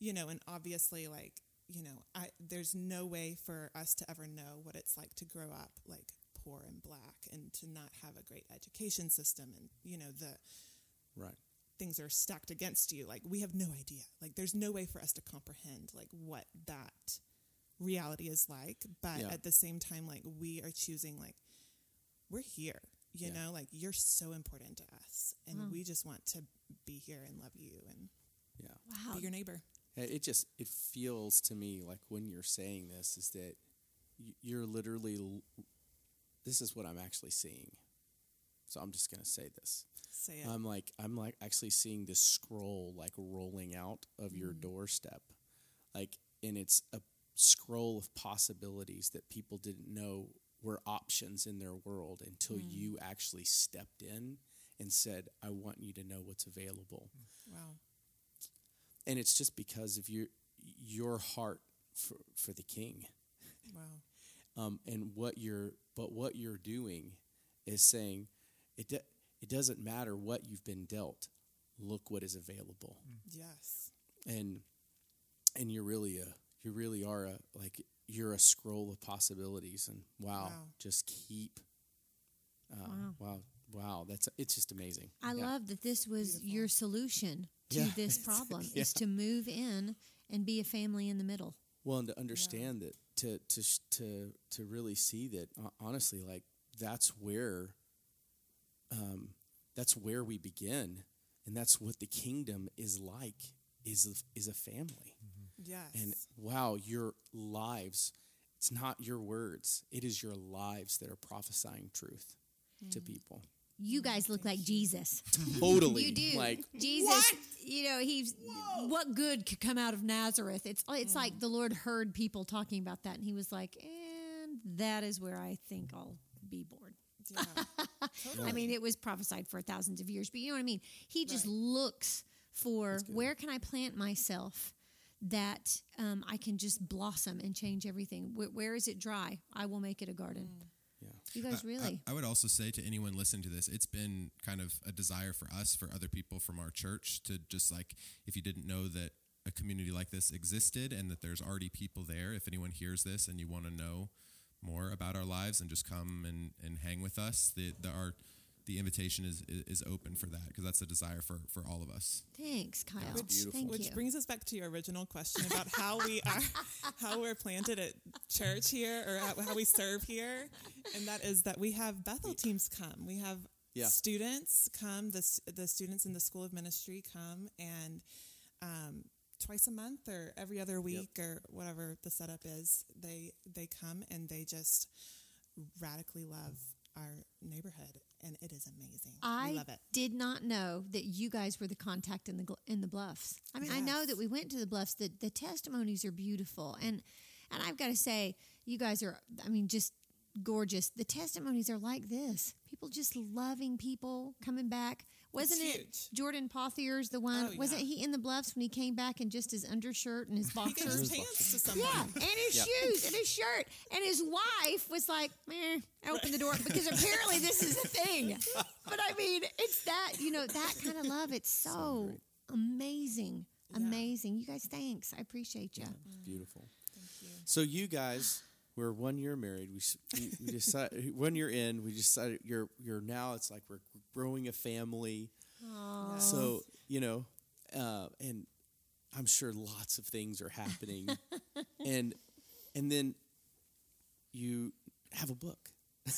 Speaker 4: you know and obviously like you know I there's no way for us to ever know what it's like to grow up like poor and black and to not have a great education system and you know the
Speaker 1: Right.
Speaker 4: Things are stacked against you like we have no idea like there's no way for us to comprehend like what that reality is like but
Speaker 1: Yeah.
Speaker 4: at the same time like we are choosing like we're here you
Speaker 1: Yeah.
Speaker 4: know like you're so important to us and
Speaker 2: Wow.
Speaker 4: we just want to be here and love you and
Speaker 1: Yeah.
Speaker 2: Wow.
Speaker 4: be your neighbor
Speaker 1: It just it feels to me like when you're saying this is that you're literally this is what I'm actually seeing. So I'm just going to say this.
Speaker 4: say it
Speaker 1: I'm like I'm like actually seeing this scroll like rolling out of your
Speaker 4: Mm.
Speaker 1: doorstep. Like and it's a scroll of possibilities that people didn't know were options in their world until
Speaker 4: Mm.
Speaker 1: you actually stepped in and said, "I want you to know what's available."
Speaker 4: wow
Speaker 1: And it's just because of your your heart for for the king.
Speaker 4: wow
Speaker 1: um, and what you're but what you're doing is saying it do, it doesn't matter what you've been dealt look what is available
Speaker 4: yes
Speaker 1: and and you're really a you really are a like you're a scroll of possibilities and wow,
Speaker 4: Wow.
Speaker 1: just keep uh,
Speaker 2: Wow.
Speaker 1: wow wow that's it's just amazing
Speaker 2: I
Speaker 1: Yeah.
Speaker 2: love that this was
Speaker 4: Beautiful.
Speaker 2: your solution to
Speaker 1: Yeah.
Speaker 2: this problem
Speaker 1: Yeah.
Speaker 2: is to move in and be a family in the middle.
Speaker 1: Well, and to understand that, to to to to really see that, uh, honestly, like that's where, um, that's where we begin, and that's what the kingdom is like is a, is a family. Mm-hmm.
Speaker 4: yes
Speaker 1: And wow, your lives, it's not your words; it is your lives that are prophesying truth to mm-hmm. people.
Speaker 2: You mm-hmm. guys look like Jesus.
Speaker 1: Totally,
Speaker 2: You do.
Speaker 1: like
Speaker 2: Jesus, you know, he's what good could come out of Nazareth? It's it's like mm. the Lord heard people talking about that and he was like, "And that is where I think I'll be born."
Speaker 4: yeah
Speaker 2: I mean, it was prophesied for thousands of years, but you know what I mean? He just
Speaker 4: Right.
Speaker 2: looks for where can I plant myself that um, I can just blossom and change everything. Where, where is it dry? I will make it a garden.
Speaker 1: Yeah.
Speaker 2: You guys
Speaker 3: I-
Speaker 2: really?
Speaker 3: I, I would also say to anyone listening to this, it's been kind of a desire for us, for other people from our church, to just like, if you didn't know that a community like this existed and that there's already people there, if anyone hears this and you want to know more about our lives and just come and, and hang with us, the, the, our, the invitation is, is, is open for that because that's a desire for, for all of us.
Speaker 2: Thanks, Kyle.
Speaker 1: beautiful.
Speaker 2: Thank
Speaker 4: Which
Speaker 2: you.
Speaker 4: brings us back to your original question about how we are, how we're planted at church here, or how, how we serve here, and that is that we have Bethel teams come. We have
Speaker 1: Yeah.
Speaker 4: students come. The the students in the School of Ministry come, and um, twice a month or every other week or whatever the setup is, they they come and they just radically love our neighborhood, and it is amazing.
Speaker 2: I
Speaker 4: we love it.
Speaker 2: did not know that you guys were the contact in the in the bluffs. I mean, I know that we went to the bluffs. The the testimonies are beautiful, and and I've got to say, you guys are. I mean, just gorgeous. The testimonies are like this: people just loving people coming back. Wasn't it
Speaker 4: huge.
Speaker 2: Jordan Pothier's the one?
Speaker 4: Oh,
Speaker 2: Wasn't
Speaker 4: yeah.
Speaker 2: he in the bluffs when he came back in just his undershirt and his
Speaker 4: He gave
Speaker 2: boxers?
Speaker 4: his pants to someone.
Speaker 2: Yeah, and his
Speaker 1: Yeah.
Speaker 2: shoes and his shirt. And his wife was like, "Man, I opened the door because apparently this is a thing. But I mean, it's that, you know, that kind of love. It's so,
Speaker 1: great.
Speaker 2: amazing. Amazing. You guys, thanks. I appreciate you. Mm.
Speaker 1: beautiful.
Speaker 4: Thank you.
Speaker 1: So you guys we're one year married. We, s- we, we decided one year in. We decided you're you're now. It's like we're growing a family. So you know, uh, and I'm sure lots of things are happening, and and then you have a book.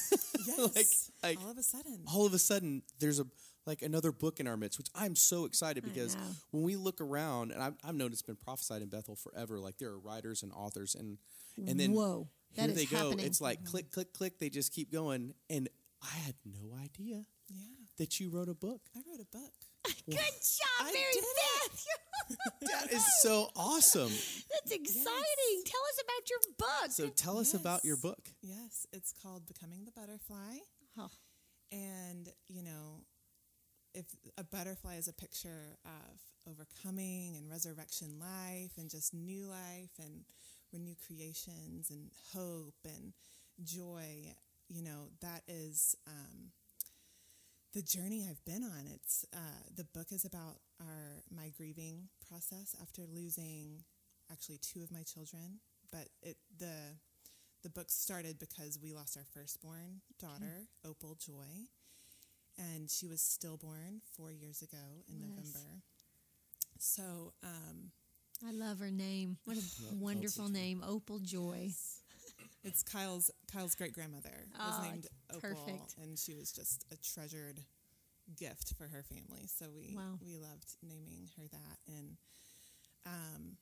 Speaker 4: Yes.
Speaker 1: like
Speaker 4: all of a sudden.
Speaker 1: all of a sudden there's a like another book in our midst, which I'm so excited because when we look around, and I've, I've known it's been prophesied in Bethel forever. Like there are writers and authors, and and then
Speaker 2: Whoa, that
Speaker 1: here
Speaker 2: is
Speaker 1: they go.
Speaker 2: happening.
Speaker 1: It's like click, click, click. They just keep going, and I had no idea
Speaker 4: yeah.
Speaker 1: That you wrote a book.
Speaker 4: I wrote a book.
Speaker 2: Good job,
Speaker 4: I
Speaker 2: Mary
Speaker 4: did
Speaker 2: Beth.
Speaker 1: That is so awesome.
Speaker 2: That's exciting. Tell us about your book.
Speaker 1: So tell us about your book.
Speaker 4: Yes, it's called Becoming the Butterfly.
Speaker 2: Oh.
Speaker 4: And, you know, if a butterfly is a picture of overcoming and resurrection life and just new life and renew creations and hope and joy, you know, that is um, the journey I've been on. It's uh, the book is about our my grieving process after losing actually two of my children, but it the the book started because we lost our firstborn daughter, Opal Joy, and she was stillborn four years ago in
Speaker 2: Yes.
Speaker 4: November. So, um,
Speaker 2: I love her name. What a wonderful name, Opal Joy.
Speaker 4: It's Kyle's Kyle's great grandmother was
Speaker 2: Oh,
Speaker 4: named Opal,
Speaker 2: perfect.
Speaker 4: and she was just a treasured gift for her family. So we
Speaker 2: Wow.
Speaker 4: we loved naming her that, and um,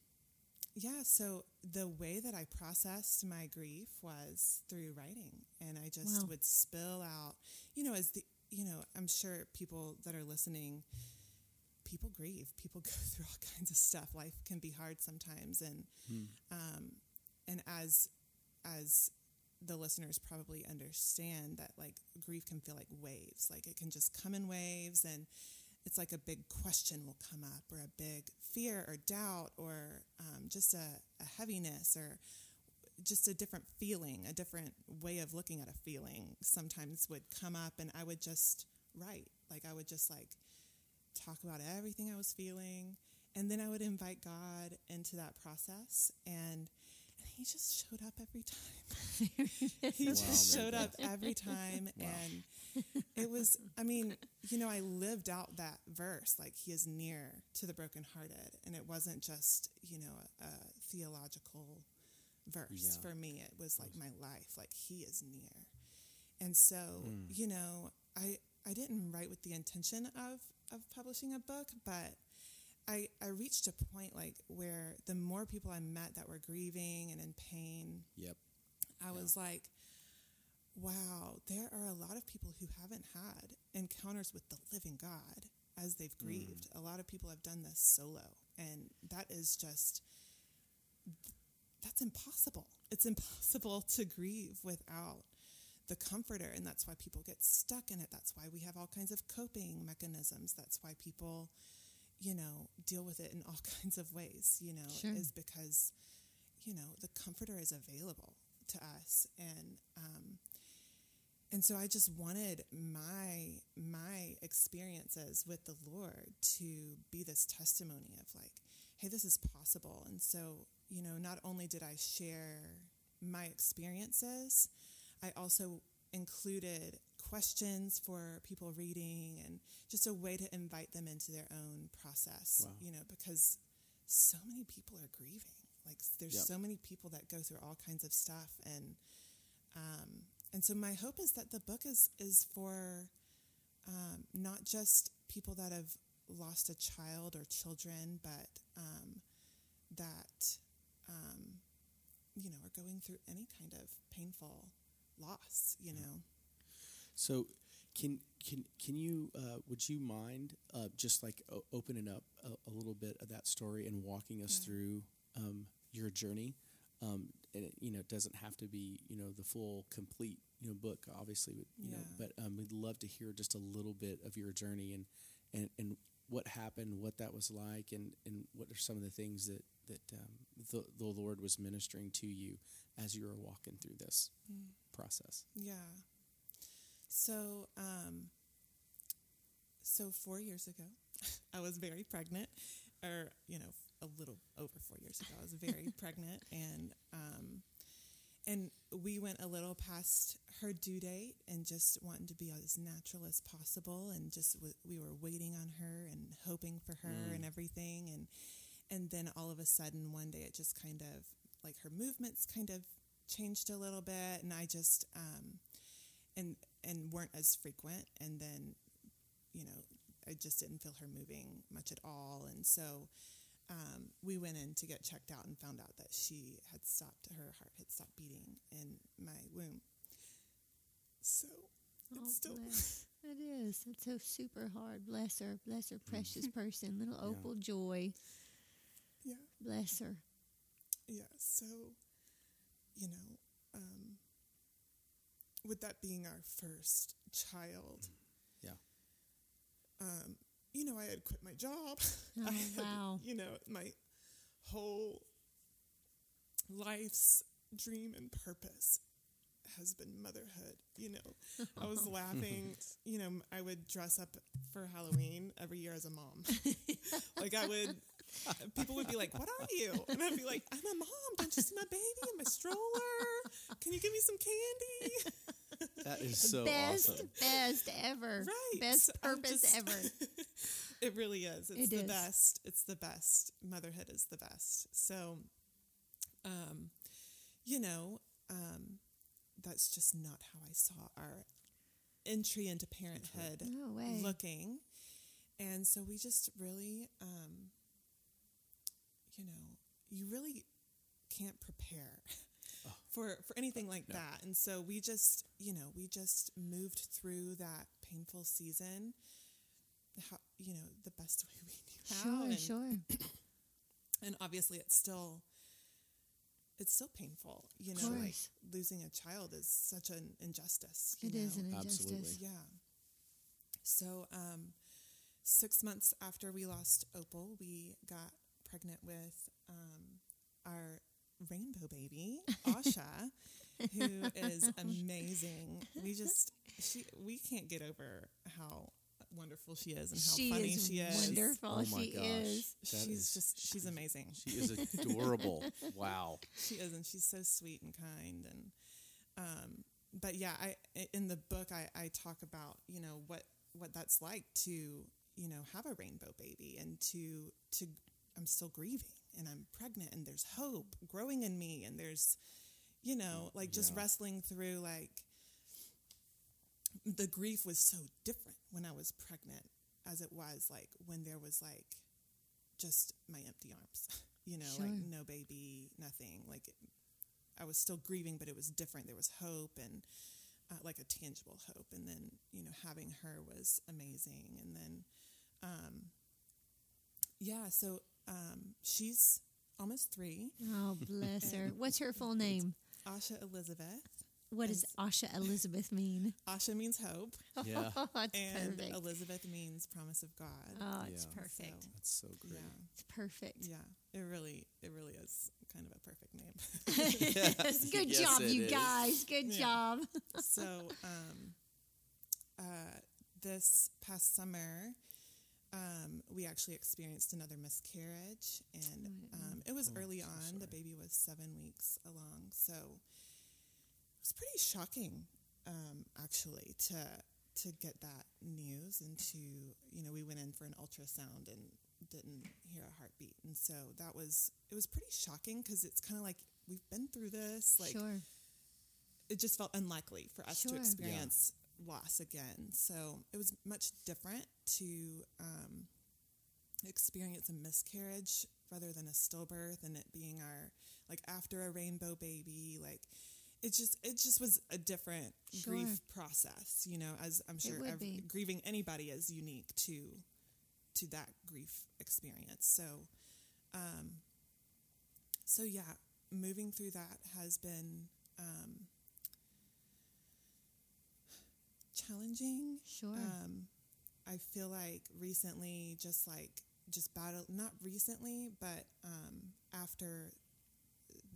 Speaker 4: yeah. So the way that I processed my grief was through writing, and I just
Speaker 2: Wow.
Speaker 4: would spill out. You know, as the you know, I'm sure people that are listening. People grieve. People go through all kinds of stuff. Life can be hard sometimes, and um, and as as the listeners probably understand that like grief can feel like waves. Like it can just come in waves and it's like a big question will come up or a big fear or doubt or um, just a, a heaviness or just a different feeling a different way of looking at a feeling sometimes would come up and i would just write. Like i would just like talk about everything i was feeling and then i would invite god into that process and he just showed up every time. he just
Speaker 1: Wow,
Speaker 4: showed up every time. And it was, I mean, you know, I lived out that verse like he is near to the brokenhearted. And it wasn't just, you know, a, a theological verse
Speaker 1: Yeah.
Speaker 4: for me. It was like my life, like he is near. And so, hmm. you know, I, I didn't write with the intention of, of publishing a book, but I, I reached a point like where the more people I met that were grieving and in pain,
Speaker 1: Yep.
Speaker 4: I was like, wow, there are a lot of people who haven't had encounters with the living God as they've mm. grieved. A lot of people have done this solo, and that is just that's impossible. It's impossible to grieve without the comforter, and that's why people get stuck in it. That's why we have all kinds of coping mechanisms. That's why people, you know, deal with it in all kinds of ways. You know,
Speaker 2: Sure.
Speaker 4: is because you know the comforter is available to us, and um, and so I just wanted my my experiences with the Lord to be this testimony of like, hey, this is possible. And so, you know, not only did I share my experiences, I also included questions for people reading and just a way to invite them into their own process,
Speaker 1: Wow.
Speaker 4: you know, because so many people are grieving. Like there's
Speaker 1: Yep.
Speaker 4: so many people that go through all kinds of stuff and um, and so my hope is that the book is is for um, not just people that have lost a child or children, but um, that um, you know are going through any kind of painful loss. You know,
Speaker 1: So, can can can you uh, would you mind uh, just like o- opening up a, a little bit of that story and walking us
Speaker 4: Yeah.
Speaker 1: through um, your journey? Um, and it, you know, it doesn't have to be you know the full complete you know book, obviously, but, you know,
Speaker 4: Yeah.
Speaker 1: but um, we'd love to hear just a little bit of your journey and and and what happened, what that was like, and and what are some of the things that that um, the the Lord was ministering to you as you were walking through this process.
Speaker 4: yeah. So, um, so four years ago, I was very pregnant, or you know, a little over four years ago, I was very pregnant, and um, and we went a little past her due date, and just wanting to be as natural as possible, and just w- we were waiting on her and hoping for her and everything, and and then all of a sudden one day it just kind of like her movements kind of changed a little bit, and I just um, and and weren't as frequent. And then, you know, I just didn't feel her moving much at all. And so um, we went in to get checked out and found out that she had stopped, her heart had stopped beating in my womb. So
Speaker 2: Oh,
Speaker 4: it's still.
Speaker 2: bless. It is. It's so super hard. Bless her. Bless her precious person. Little Opal Joy.
Speaker 4: Yeah.
Speaker 2: Bless her.
Speaker 4: Yeah. So, you know, um, with that being our first child,
Speaker 1: Yeah.
Speaker 4: um, you know, I had quit my job.
Speaker 2: Oh,
Speaker 4: I had,
Speaker 2: wow.
Speaker 4: You know, my whole life's dream and purpose has been motherhood. You know, I was laughing. You know, I would dress up for Halloween every year as a mom. like I would. People would be like, "What are you?" And I'd be like, "I'm a mom. Don't you see my baby in my stroller? Can you give me some candy?"
Speaker 1: That is so
Speaker 2: best,
Speaker 1: awesome.
Speaker 2: best ever.
Speaker 4: Right.
Speaker 2: Best purpose
Speaker 4: just-
Speaker 2: ever.
Speaker 4: It really is. It's
Speaker 2: It
Speaker 4: the
Speaker 2: is.
Speaker 4: best. It's the best. Motherhood is the best. So, um, you know, um, that's just not how I saw our entry into parenthood
Speaker 2: No way.
Speaker 4: looking. And so we just really, um, you know, you really can't prepare for for anything like that. And so we just, you know, we just moved through that painful season, how, you know, the best way we knew how.
Speaker 2: Sure,
Speaker 4: and,
Speaker 2: sure.
Speaker 4: and obviously, it's still. It's still painful, you know. Like losing a child is such an injustice. You
Speaker 2: It
Speaker 4: know?
Speaker 2: is an
Speaker 1: Absolutely.
Speaker 2: injustice.
Speaker 4: Yeah. So, um, six months after we lost Opal, we got pregnant with um, our rainbow baby, Asha, who is amazing. We just she we can't get over how wonderful she is and how
Speaker 2: she
Speaker 4: funny
Speaker 2: is
Speaker 4: she is.
Speaker 2: wonderful.
Speaker 1: Oh my
Speaker 2: she
Speaker 1: gosh.
Speaker 2: is.
Speaker 1: That
Speaker 4: She's
Speaker 1: is-
Speaker 4: just she's amazing.
Speaker 1: She is adorable. wow.
Speaker 4: She is, and she's so sweet and kind. And um, but yeah, I in the book I, I talk about you know what what that's like to you know have a rainbow baby and to to I'm still grieving and I'm pregnant and there's hope growing in me and there's you know like just
Speaker 1: Yeah.
Speaker 4: wrestling through like the grief was so different when I was pregnant as it was like when there was like just my empty arms, you know, like no baby, nothing. Like I was still grieving, but it was different. There was hope and uh, like a tangible hope. And then, you know, having her was amazing. And then, um, yeah, so um, she's almost three.
Speaker 2: Oh, bless her. What's her full name?
Speaker 4: Asha Elizabeth.
Speaker 2: What does Asha Elizabeth mean?
Speaker 4: Asha means hope,
Speaker 1: Yeah.
Speaker 2: Oh, it's
Speaker 4: and
Speaker 2: perfect.
Speaker 4: Elizabeth means promise of God.
Speaker 2: oh, it's
Speaker 1: Yeah.
Speaker 2: perfect.
Speaker 4: So,
Speaker 1: That's so great.
Speaker 4: yeah,
Speaker 2: It's perfect.
Speaker 4: yeah, it really, it really is kind of a perfect name.
Speaker 2: Yes, Good
Speaker 1: Yes,
Speaker 2: job, you
Speaker 1: is.
Speaker 2: guys. Good
Speaker 4: Yeah.
Speaker 2: job.
Speaker 4: so um, uh, this past summer, um, we actually experienced another miscarriage, and um, it was
Speaker 1: Oh,
Speaker 4: early
Speaker 1: so
Speaker 4: on. The baby was seven weeks along, so it was pretty shocking, um, actually, to to get that news. And to you know, we went in for an ultrasound and didn't hear a heartbeat, and so that was it was pretty shocking because it's kind of like we've been through this, like
Speaker 2: sure.
Speaker 4: it just felt unlikely for us
Speaker 2: Sure.
Speaker 4: to
Speaker 2: Yeah.
Speaker 4: Loss again. So it was much different to um, experience a miscarriage rather than a stillbirth, and it being our like after a rainbow baby, like. It just it just was a different
Speaker 2: Sure.
Speaker 4: grief process, you know. As I'm sure
Speaker 2: would
Speaker 4: ev-
Speaker 2: be.
Speaker 4: grieving anybody is unique to to that grief experience. So, um, so yeah, moving through that has been um, challenging.
Speaker 2: Sure.
Speaker 4: Um, I feel like recently, just like just battle, not recently, but um, after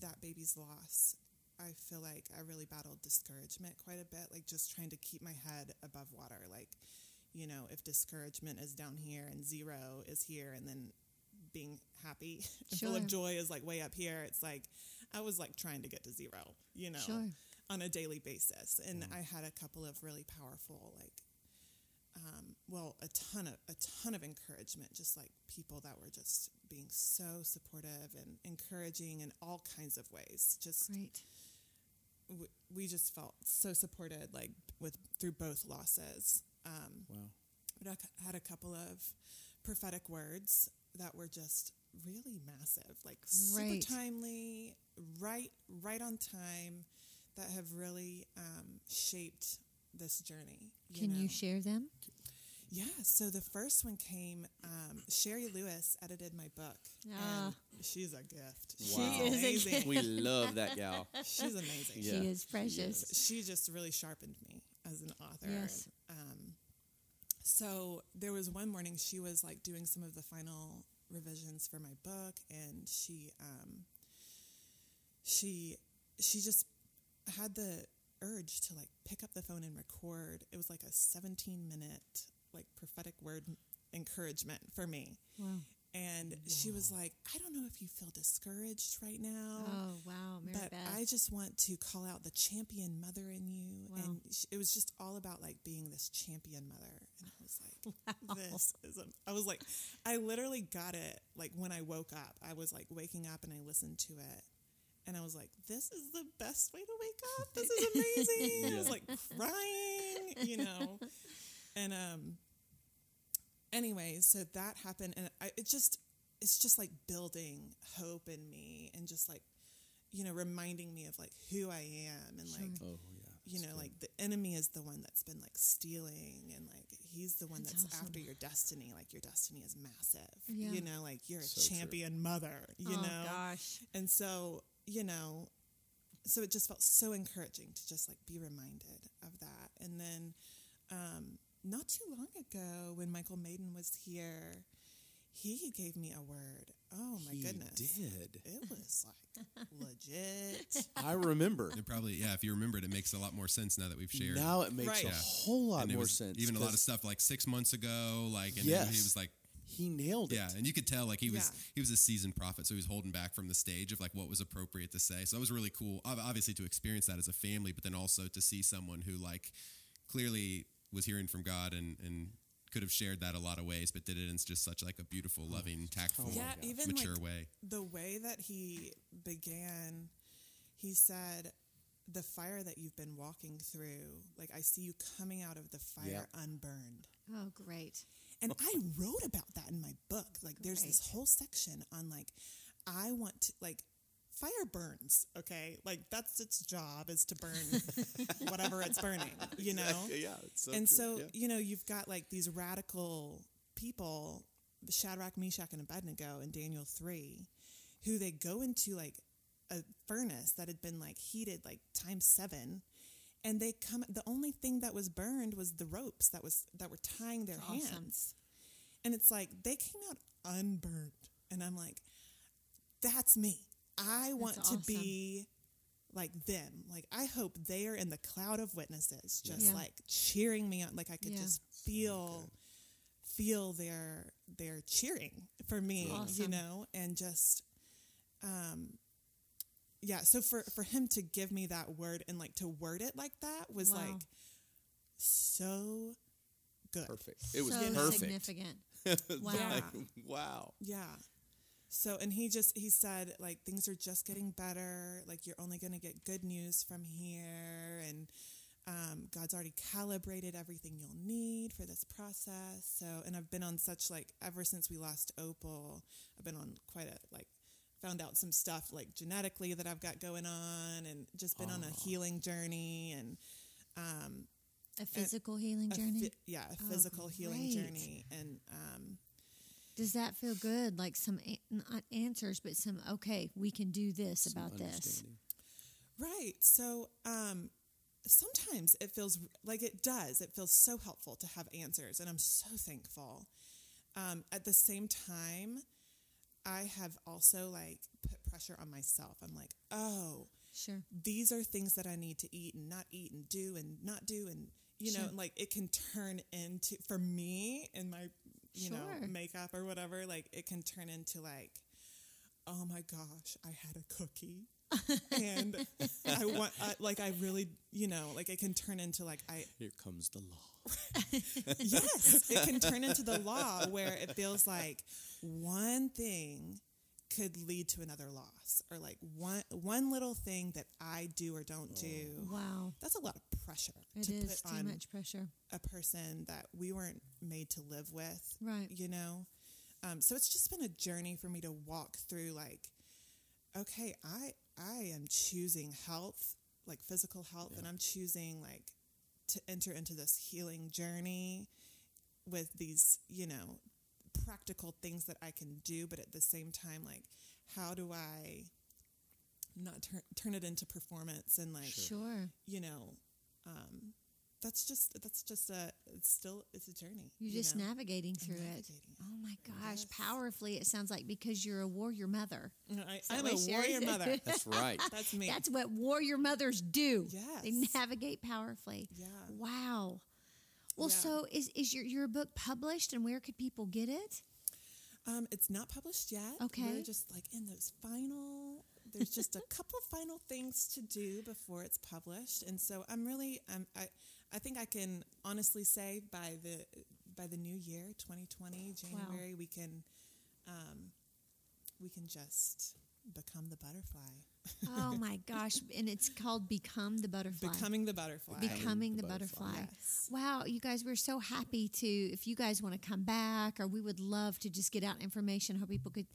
Speaker 4: that baby's loss, I feel like I really battled discouragement quite a bit, like just trying to keep my head above water. Like, you know, if discouragement is down here and zero is here, and then being happy and full of joy is like way up here, it's like I was like trying to get to zero, you know,
Speaker 2: Sure.
Speaker 4: On a daily basis. And I had a couple of really powerful, like, um, well, a ton of a ton of encouragement, just like people that were just being so supportive and encouraging in all kinds of ways. Just w- we just felt so supported, like with through both losses. Um,
Speaker 1: Wow.
Speaker 4: but I had a couple of prophetic words that were just really massive, like
Speaker 2: Right.
Speaker 4: super timely, right, right on time, that have really um, shaped this journey.
Speaker 2: Can
Speaker 4: know?
Speaker 2: you share them?
Speaker 4: Yeah. So the first one came. Um, Sherry Lewis edited my book,
Speaker 2: Ah.
Speaker 4: and she's a gift.
Speaker 1: Wow.
Speaker 2: She is a
Speaker 4: amazing.
Speaker 2: gift.
Speaker 1: We love that gal.
Speaker 4: She's amazing.
Speaker 1: Yeah.
Speaker 2: She is precious.
Speaker 4: She just really sharpened me as an author.
Speaker 2: Yes.
Speaker 4: Um, so there was one morning she was like doing some of the final revisions for my book, and she um, she she just had the urge to like pick up the phone and record. It was like a 17 minute like prophetic word encouragement for me.
Speaker 2: Wow.
Speaker 4: And she was like, I don't know if you feel discouraged right now
Speaker 2: Oh, wow. Mary
Speaker 4: but
Speaker 2: Beth.
Speaker 4: I just want to call out the champion mother in you,
Speaker 2: Wow.
Speaker 4: and sh- it was just all about like being this champion mother. And I was like, this is. A, I was like, I literally got it. Like when I woke up, I was like waking up and I listened to it, and I was like, this is the best way to wake up. This is amazing. I was like crying, you know, and um. Anyway, so that happened, and I, it just it's just like building hope in me, and just like you know, reminding me of like who I am and like
Speaker 1: Oh yeah.
Speaker 4: you know, like the enemy is the one that's been like stealing and like he's the one
Speaker 2: That's
Speaker 4: that's,
Speaker 2: awesome.
Speaker 4: after your destiny. Like your destiny is massive.
Speaker 2: Yeah.
Speaker 4: You know, like you're a
Speaker 1: So true.
Speaker 4: champion mother, you
Speaker 2: oh,
Speaker 4: know?
Speaker 2: gosh.
Speaker 4: And so, you know, so it just felt so encouraging to just like be reminded of that. And then um not too long ago when Michael Maiden was here, he gave me a word. Oh my
Speaker 1: He
Speaker 4: goodness.
Speaker 1: did.
Speaker 4: It was like legit.
Speaker 1: I remember.
Speaker 3: It probably, yeah. If you remember it, it makes a lot more sense now that we've shared.
Speaker 1: Now it makes
Speaker 4: Right.
Speaker 1: a
Speaker 4: Yeah.
Speaker 1: whole lot
Speaker 3: and
Speaker 1: more sense.
Speaker 3: Even a lot of stuff like six months ago, like and
Speaker 1: Yes.
Speaker 3: he was like,
Speaker 1: He nailed it.
Speaker 3: yeah, and you could tell like he was
Speaker 4: Yeah.
Speaker 3: he was a seasoned prophet, so he was holding back from the stage of like what was appropriate to say. So that was really cool, obviously to experience that as a family, but then also to see someone who like clearly was hearing from God and and could have shared that a lot of ways, but did it in just such like a beautiful, oh, loving, tactful,
Speaker 1: my
Speaker 4: yeah, even
Speaker 3: mature
Speaker 4: like
Speaker 3: way.
Speaker 4: the way that he began, he said, The fire that you've been walking through, like I see you coming out of the fire unburned.
Speaker 2: Oh, great.
Speaker 4: And I wrote about that in my book. Like there's this whole section on like I want to like fire burns, okay? Like that's its job is to burn whatever it's burning, you know?
Speaker 1: Yeah. So
Speaker 4: and
Speaker 1: true.
Speaker 4: so
Speaker 1: Yeah.
Speaker 4: you know you've got like these radical people shadrach meshach and abednego in daniel 3 who they go into like a furnace that had been like heated like times seven and they come the only thing that was burned was the ropes that was that were tying their
Speaker 2: awesome.
Speaker 4: hands and it's like they came out unburned and i'm like that's me i want
Speaker 2: That's
Speaker 4: to
Speaker 2: awesome.
Speaker 4: be like them like i hope they are in the cloud of witnesses just
Speaker 2: Yeah.
Speaker 4: like cheering me on like i could
Speaker 2: Yeah.
Speaker 4: just feel feel their their cheering for me you know and just um yeah so for for him to give me that word and like to word it like that was
Speaker 2: Wow.
Speaker 4: like so good
Speaker 1: perfect. It was
Speaker 2: so
Speaker 1: perfect.
Speaker 2: significant. Wow.
Speaker 1: Like, wow.
Speaker 4: Yeah. So, and he just, he said, like, things are just getting better. Like, you're only going to get good news from here. And um, God's already calibrated everything you'll need for this process. So, and I've been on such, like, ever since we lost Opal, I've been on quite a, like, found out some stuff, like, genetically that I've got going on and just been on a healing journey and, um,
Speaker 2: A physical healing
Speaker 4: a
Speaker 2: journey.
Speaker 4: phy- yeah, a
Speaker 2: Oh,
Speaker 4: physical healing journey. And, um,
Speaker 2: Does that feel good? Like some a- not answers, but some okay, we can do this
Speaker 1: Some
Speaker 2: about this.
Speaker 4: Right. So um, sometimes it feels like it does. It feels so helpful to have answers, and I'm so thankful. Um, at the same time, I have also like put pressure on myself. I'm like, oh,
Speaker 2: Sure.
Speaker 4: these are things that I need to eat and not eat and do and not do and you know
Speaker 2: Sure.
Speaker 4: like it can turn into for me in my you know makeup or whatever like it can turn into like oh my gosh I had a cookie and I want I, like I really you know like it can turn into like I
Speaker 1: Here comes the law.
Speaker 4: yes, it can turn into the law where it feels like one thing could lead to another loss or like one one little thing that I do or don't do.
Speaker 2: Wow.
Speaker 4: That's a lot of pressure
Speaker 2: It
Speaker 4: to
Speaker 2: is
Speaker 4: put
Speaker 2: too
Speaker 4: on
Speaker 2: much pressure.
Speaker 4: a person that we weren't made to live with.
Speaker 2: Right.
Speaker 4: You know? Um, so it's just been a journey for me to walk through like, okay, I I am choosing health, like physical health, and I'm choosing like to enter into this healing journey with these, you know, practical things that I can do, but at the same time, like, how do I not turn turn it into performance and like
Speaker 2: Sure.
Speaker 4: you know, um, that's just that's just a it's still it's a journey.
Speaker 2: You're
Speaker 4: you
Speaker 2: just
Speaker 4: know?
Speaker 2: navigating through it.
Speaker 4: navigating it.
Speaker 2: Oh my gosh,
Speaker 4: Yes.
Speaker 2: powerfully it sounds like because you're a warrior mother.
Speaker 4: I,
Speaker 2: that
Speaker 4: I'm a warrior
Speaker 2: said?
Speaker 4: mother.
Speaker 1: That's right.
Speaker 4: That's me.
Speaker 2: That's what warrior mothers do.
Speaker 4: Yes, They
Speaker 2: navigate powerfully.
Speaker 4: yeah.
Speaker 2: Wow. Well,
Speaker 4: Yeah.
Speaker 2: so is is your your book published and where could people get it?
Speaker 4: Um, it's not published yet.
Speaker 2: Okay.
Speaker 4: We're just like in those final. There's just a couple final things to do before it's published, and so I'm really um, I I think I can honestly say by the by the new year, 2020 January, we can um, we can just become the butterfly,
Speaker 2: Oh my gosh, and it's called Become the Butterfly.
Speaker 4: becoming the butterfly.
Speaker 2: Becoming
Speaker 1: the
Speaker 2: the
Speaker 1: butterfly.
Speaker 2: butterfly.
Speaker 4: Yes.
Speaker 2: Wow, you guys, we're so happy to. If you guys want to come back, or we would love to just get out information how people could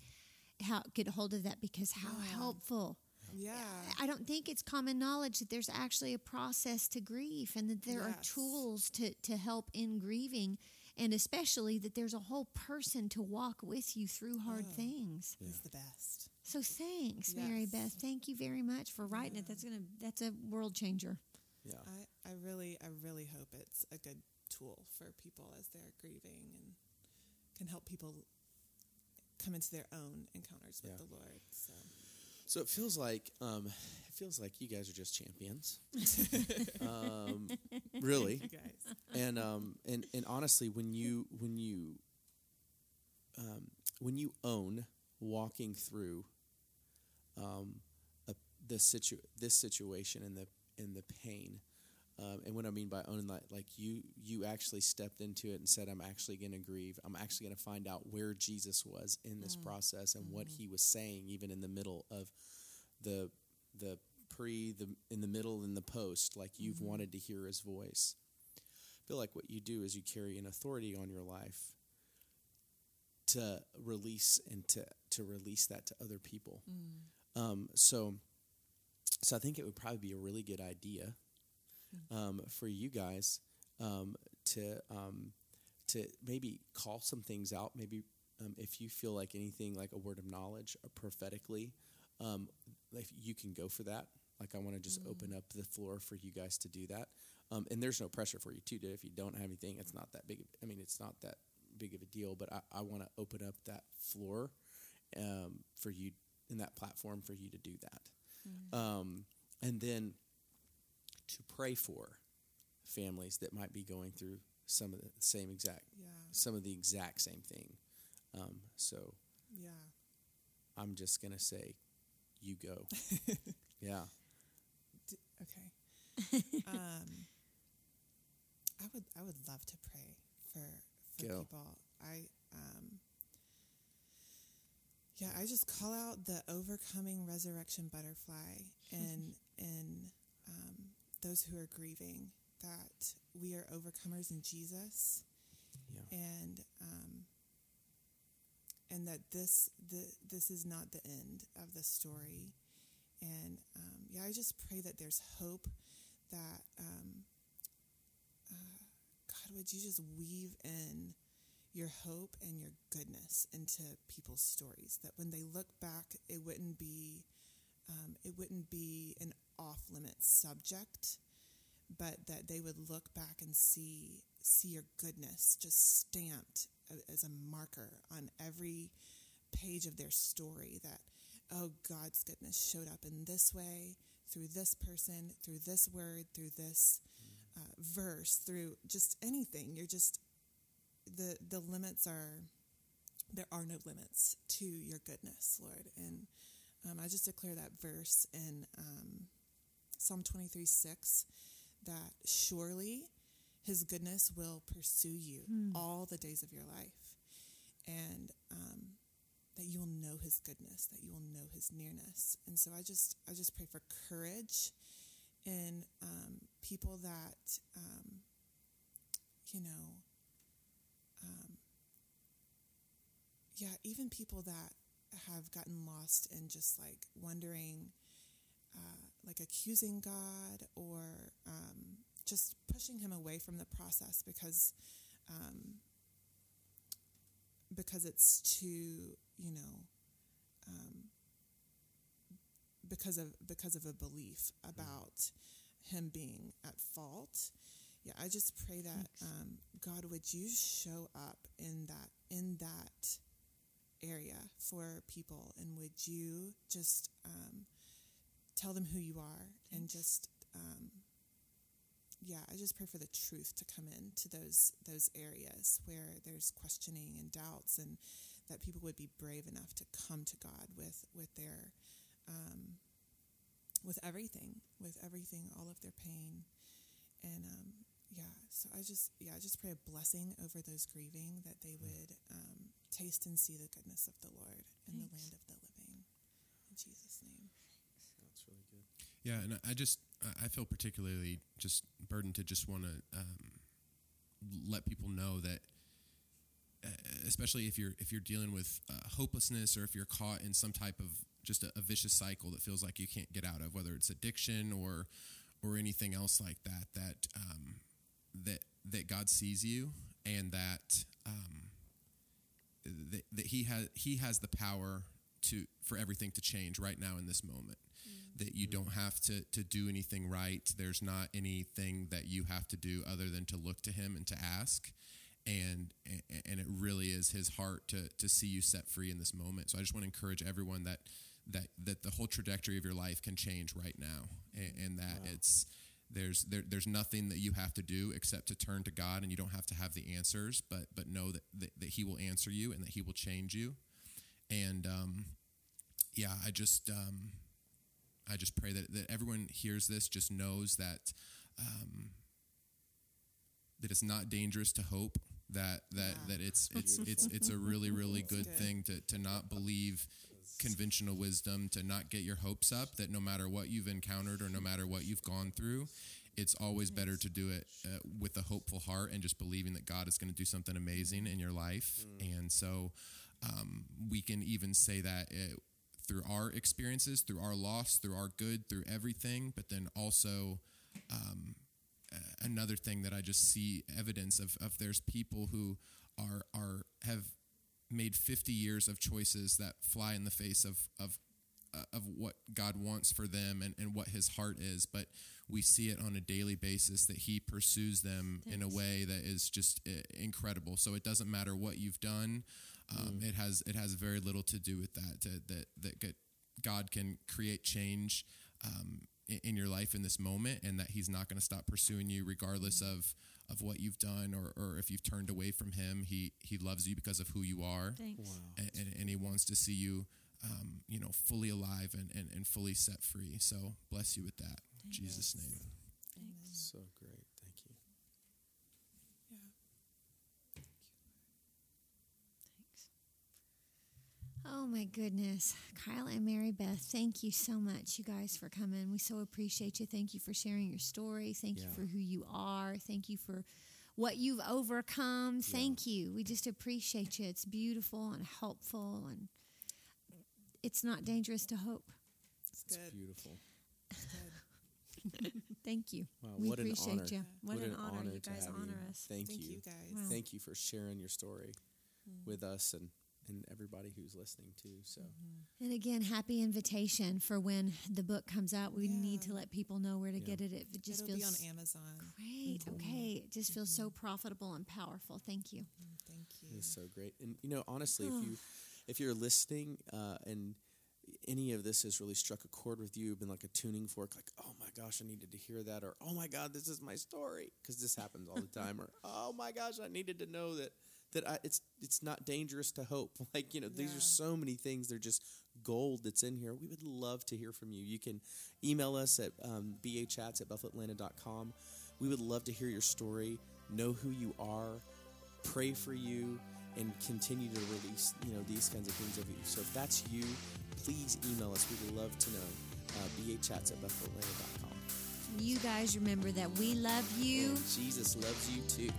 Speaker 2: how get a hold of that because how
Speaker 4: Yeah.
Speaker 2: helpful.
Speaker 4: Yeah.
Speaker 2: I don't think it's common knowledge that there's actually a process to grief and that there are tools to, to help in grieving and especially that there's a whole person to walk with you through hard
Speaker 4: Oh.
Speaker 2: things.
Speaker 4: It's the best.
Speaker 2: So thanks, Mary Beth. Thank you very much for writing it. That's gonna that's a world changer.
Speaker 1: Yeah.
Speaker 4: I, I really I really hope it's a good tool for people as they're grieving and can help people come into their own encounters with
Speaker 1: Yeah.
Speaker 4: the Lord. So
Speaker 1: So it feels like um, it feels like you guys are just champions. um, really.
Speaker 4: you guys.
Speaker 1: and um and and honestly when you when you um when you own walking through um a, the situ this situation and the and the pain um, and what I mean by own that, like you, you actually stepped into it and said, "I'm actually going to grieve. I'm actually going to find out where Jesus was in this process and what He was saying, even in the middle of the the pre, the in the middle, and the post. Like you've wanted to hear His voice. I feel like what you do is you carry an authority on your life to release and to to release that to other people. Um, so, so I think it would probably be a really good idea um, for you guys um, to um, to maybe call some things out. Maybe um, if you feel like anything like a word of knowledge or prophetically, um, if you can go for that. Like I want to just open up the floor for you guys to do that. Um, and there's no pressure for you to do it. If you don't have anything, it's not that big. Of, I mean, it's not that big of a deal. But I, I want to open up that floor um, for you in that platform for you to do that. Um, and then to pray for families that might be going through some of the same exact,
Speaker 4: Yeah.
Speaker 1: some of the exact same thing. Um, so
Speaker 4: Yeah.
Speaker 1: I'm just gonna say, you go. yeah.
Speaker 4: D- okay. um, I would I would love to pray for for
Speaker 1: Go.
Speaker 4: people. I um, yeah, I just call out the overcoming resurrection butterfly and and um, those who are grieving that we are overcomers in Jesus,
Speaker 1: Yeah.
Speaker 4: and um, and that this the this is not the end of the story. And um, yeah, I just pray that there's hope that um, uh, God would you just weave in your hope and your goodness into people's stories. That when they look back, it wouldn't be um, it wouldn't be an off limits subject, but that they would look back and see see your goodness just stamped as a marker on every page of their story. That oh, God's goodness showed up in this way through this person, through this word, through this uh, verse, through just anything. You're just the the limits are there are no limits to your goodness, Lord. And um, I just declare that verse in um, Psalm 23 6 that surely his goodness will pursue you all the days of your life. And um, that you will know his goodness, that you will know his nearness. And so I just I just pray for courage in um, people that um, you know um, yeah, even people that have gotten lost in just like wondering, uh, like accusing God or um, just pushing Him away from the process because um, because it's too you know um, because of because of a belief about Him being at fault. Yeah, I just pray that um, God would you show up in that in that area for people and would you just um, tell them who you are and just um, yeah i just pray for the truth to come into those those areas where there's questioning and doubts and that people would be brave enough to come to god with with their um, with everything with everything all of their pain. And um, yeah so i just yeah i just pray a blessing over those grieving that they would um, taste and see the goodness of the Lord in the land of the living. In Jesus' name.
Speaker 1: That's really good.
Speaker 3: Yeah, and I just I feel particularly just burdened to just want to um, let people know that, especially if you're if you're dealing with uh, hopelessness or if you're caught in some type of just a, a, vicious cycle that feels like you can't get out of, whether it's addiction or or anything else like that, that um, that that God sees you and that um, that, that he has he has the power to for everything to change right now in this moment mm. That you don't have to to do anything right there's not anything that you have to do other than to look to him and to ask and and it really is his heart to to see you set free in this moment so i just want to encourage everyone that that that the whole trajectory of your life can change right now and, and that wow. it's there's there, there's nothing that you have to do except to turn to God, and you don't have to have the answers, but but know that that, that He will answer you and that He will change you. And um, yeah, I just um, I just pray that that everyone hears this, just knows that um, that it's not dangerous to hope. That that yeah. that it's it's it's it's a really really good, good, thing to to not believe conventional wisdom to not get your hopes up that no matter what you've encountered or no matter what you've gone through, it's always better to do it uh, with a hopeful heart and just believing that God is going to do something amazing in your life. Mm. And so um, we can even say that it, uh, through our experiences, through our loss, through our good, through everything, but then also. Um, another thing that I just see evidence of, of there's people who are are have made 50 years of choices that fly in the face of of uh, of what God wants for them and, and what his heart is but we see it on a daily basis that he pursues them Thanks. in a way that is just uh, incredible so it doesn't matter what you've done um, mm. it has it has very little to do with that to, that that God can create change um, in, in, your life in this moment and that he's not going to stop pursuing you regardless mm. of of what you've done or, or if you've turned away from him he he loves you because of who you are Wow. And, and, and, he wants to see you um, you know fully alive and, and, and fully set free so bless you with that in jesus name
Speaker 1: Thanks. so great
Speaker 2: Oh my goodness. Kyle and Mary Beth, thank you so much, you guys, for coming. We so appreciate you. Thank you for sharing your story. Thank yeah. you for who you are. Thank you for what you've overcome. Thank yeah. you. We just appreciate you. It's beautiful and helpful, and it's not dangerous to hope.
Speaker 4: It's, it's good.
Speaker 1: beautiful.
Speaker 2: Thank you.
Speaker 1: Wow,
Speaker 2: we
Speaker 1: what
Speaker 2: appreciate
Speaker 1: an honor.
Speaker 2: you.
Speaker 1: What, what
Speaker 2: an,
Speaker 1: an,
Speaker 2: honor.
Speaker 1: honor.
Speaker 2: You guys honor
Speaker 1: you.
Speaker 2: us.
Speaker 1: Thank,
Speaker 4: Thank
Speaker 1: you.
Speaker 4: you guys.
Speaker 2: Wow.
Speaker 1: Thank you for sharing your story
Speaker 4: mm.
Speaker 1: with us and and everybody who's listening too. So,
Speaker 2: mm-hmm. and again, happy invitation for when the book comes out. We yeah. need to let people know where to yeah. get it. It just
Speaker 4: It'll
Speaker 2: feels
Speaker 4: on Amazon.
Speaker 2: Great. Mm-hmm. Okay, it just feels mm-hmm. so profitable and powerful. Thank you.
Speaker 4: Mm, thank you.
Speaker 1: It's so great. And you know, honestly, if you if you're listening uh, and any of this has really struck a chord with you, been like a tuning fork, like, oh my gosh, I needed to hear that, or oh my God, this is my story, because this happens all the time, or oh my gosh, I needed to know that that I, it's it's not dangerous to hope. Like you know, yeah. these are so many things. They're just gold that's in here. We would love to hear from you. You can email us at um, bachats at bethelatlanta.com. We would love to hear your story, know who you are, pray for you, and continue to release you know these kinds of things of you. So if that's you, please email us. We'd love to know. Uh, BAchats at BethelAtlanta.com.
Speaker 2: You guys remember that we love you.
Speaker 1: And Jesus loves you too.